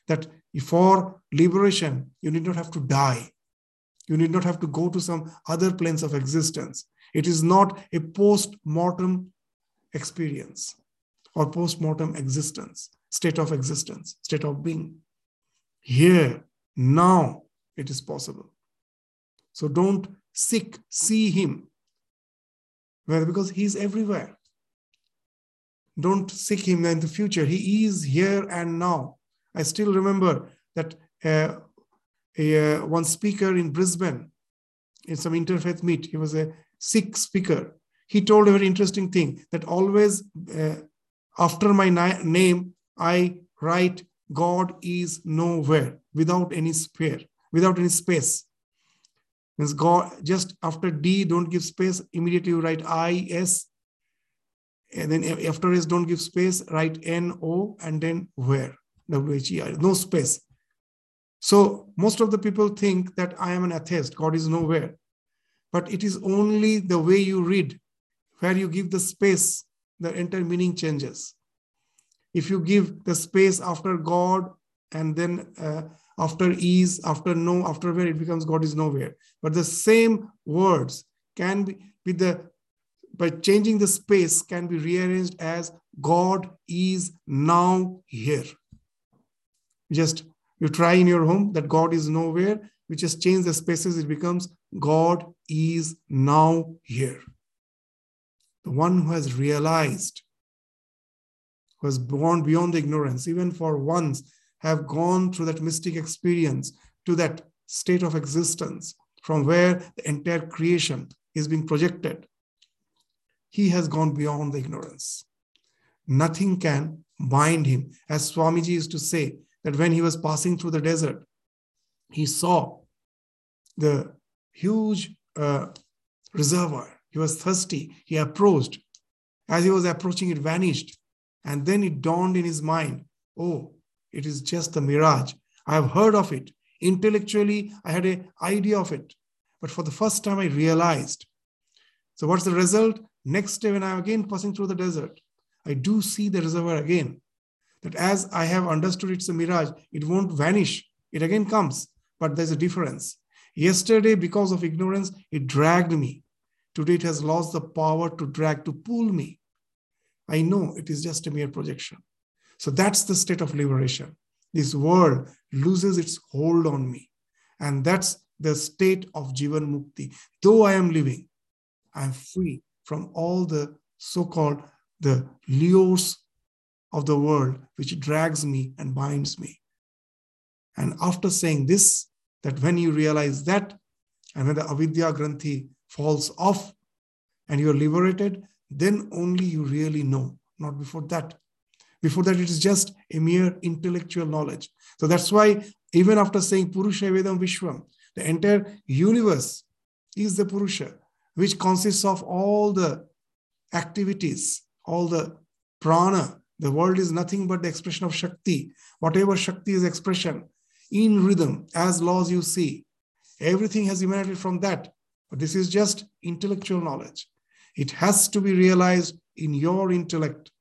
that for liberation, you need not have to die. You need not have to go to some other planes of existence. It is not a post mortem experience or post mortem existence, state of existence, state of being. Here, now, it is possible. So don't seek, see Him. Well, because He's everywhere. Don't seek Him in the future. He is here and now. I still remember that uh, a, uh, one speaker in Brisbane, in some interfaith meet, he was a Sikh speaker. He told a very interesting thing that always uh, after my na- name, I write God is nowhere without any space, without any space. Means God just after D, don't give space, immediately you write I, S, and then after S, don't give space, write N, O, and then where. W-H-E-R, no space. So most of the people think that I am an atheist, God is nowhere. But it is only the way you read, where you give the space, the entire meaning changes. If you give the space after God and then uh, after is, after no, after where, it becomes God is nowhere. But the same words can be with the by changing the space can be rearranged as God is now here just you try in your home that God is nowhere, we just change the spaces, it becomes God is now here. The one who has realized, who has born beyond ignorance, even for once have gone through that mystic experience to that state of existence from where the entire creation is being projected. He has gone beyond the ignorance. Nothing can bind him. As Swamiji used to say, that when he was passing through the desert, he saw the huge uh, reservoir. He was thirsty. He approached. As he was approaching, it vanished. And then it dawned in his mind oh, it is just a mirage. I have heard of it. Intellectually, I had an idea of it. But for the first time, I realized. So, what's the result? Next day, when I'm again passing through the desert, I do see the reservoir again that as I have understood it's a mirage, it won't vanish. It again comes, but there's a difference. Yesterday, because of ignorance, it dragged me. Today, it has lost the power to drag, to pull me. I know it is just a mere projection. So that's the state of liberation. This world loses its hold on me. And that's the state of Jivan Mukti. Though I am living, I am free from all the so called the lures of the world which drags me and binds me. And after saying this, that when you realize that, and when the avidya granthi falls off and you're liberated, then only you really know, not before that. Before that, it is just a mere intellectual knowledge. So that's why, even after saying Purusha Vedam Vishwam, the entire universe is the Purusha, which consists of all the activities, all the prana, the world is nothing but the expression of Shakti. Whatever Shakti is expression in rhythm, as laws you see, everything has emanated from that. But this is just intellectual knowledge. It has to be realized in your intellect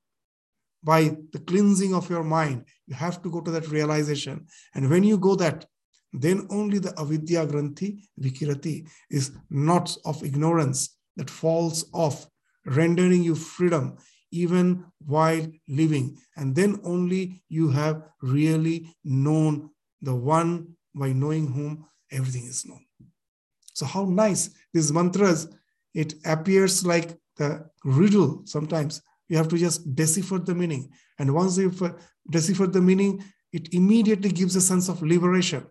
by the cleansing of your mind. You have to go to that realization. And when you go that, then only the avidya granthi vikirati is knots of ignorance that falls off, rendering you freedom even while living. And then only you have really known the one by knowing whom everything is known. So, how nice these mantras, it appears like the riddle sometimes. you have to just decipher the meaning. And once you decipher the meaning, it immediately gives a sense of liberation.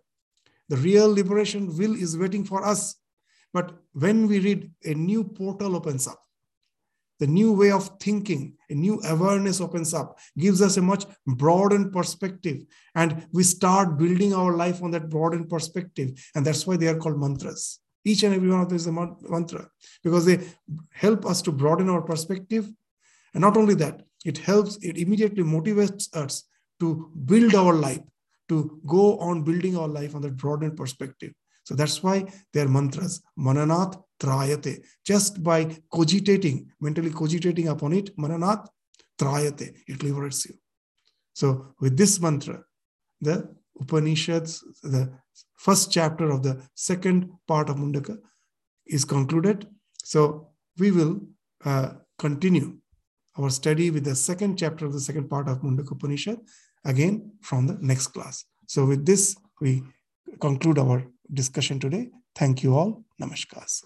The real liberation will is waiting for us. But when we read, a new portal opens up. The new way of thinking, a new awareness opens up, gives us a much broadened perspective. And we start building our life on that broadened perspective. And that's why they are called mantras. Each and every one of them is a mantra because they help us to broaden our perspective and not only that, it helps, it immediately motivates us to build our life, to go on building our life on that broadened perspective. So that's why they are mantras. Mananat trayate. Just by cogitating, mentally cogitating upon it, mananat trayate, it liberates you. So with this mantra, the Upanishads, the first chapter of the second part of Mundaka is concluded. So we will uh, continue our study with the second chapter of the second part of Mundaka Upanishad again from the next class. So with this, we conclude our discussion today. Thank you all. Namaskars.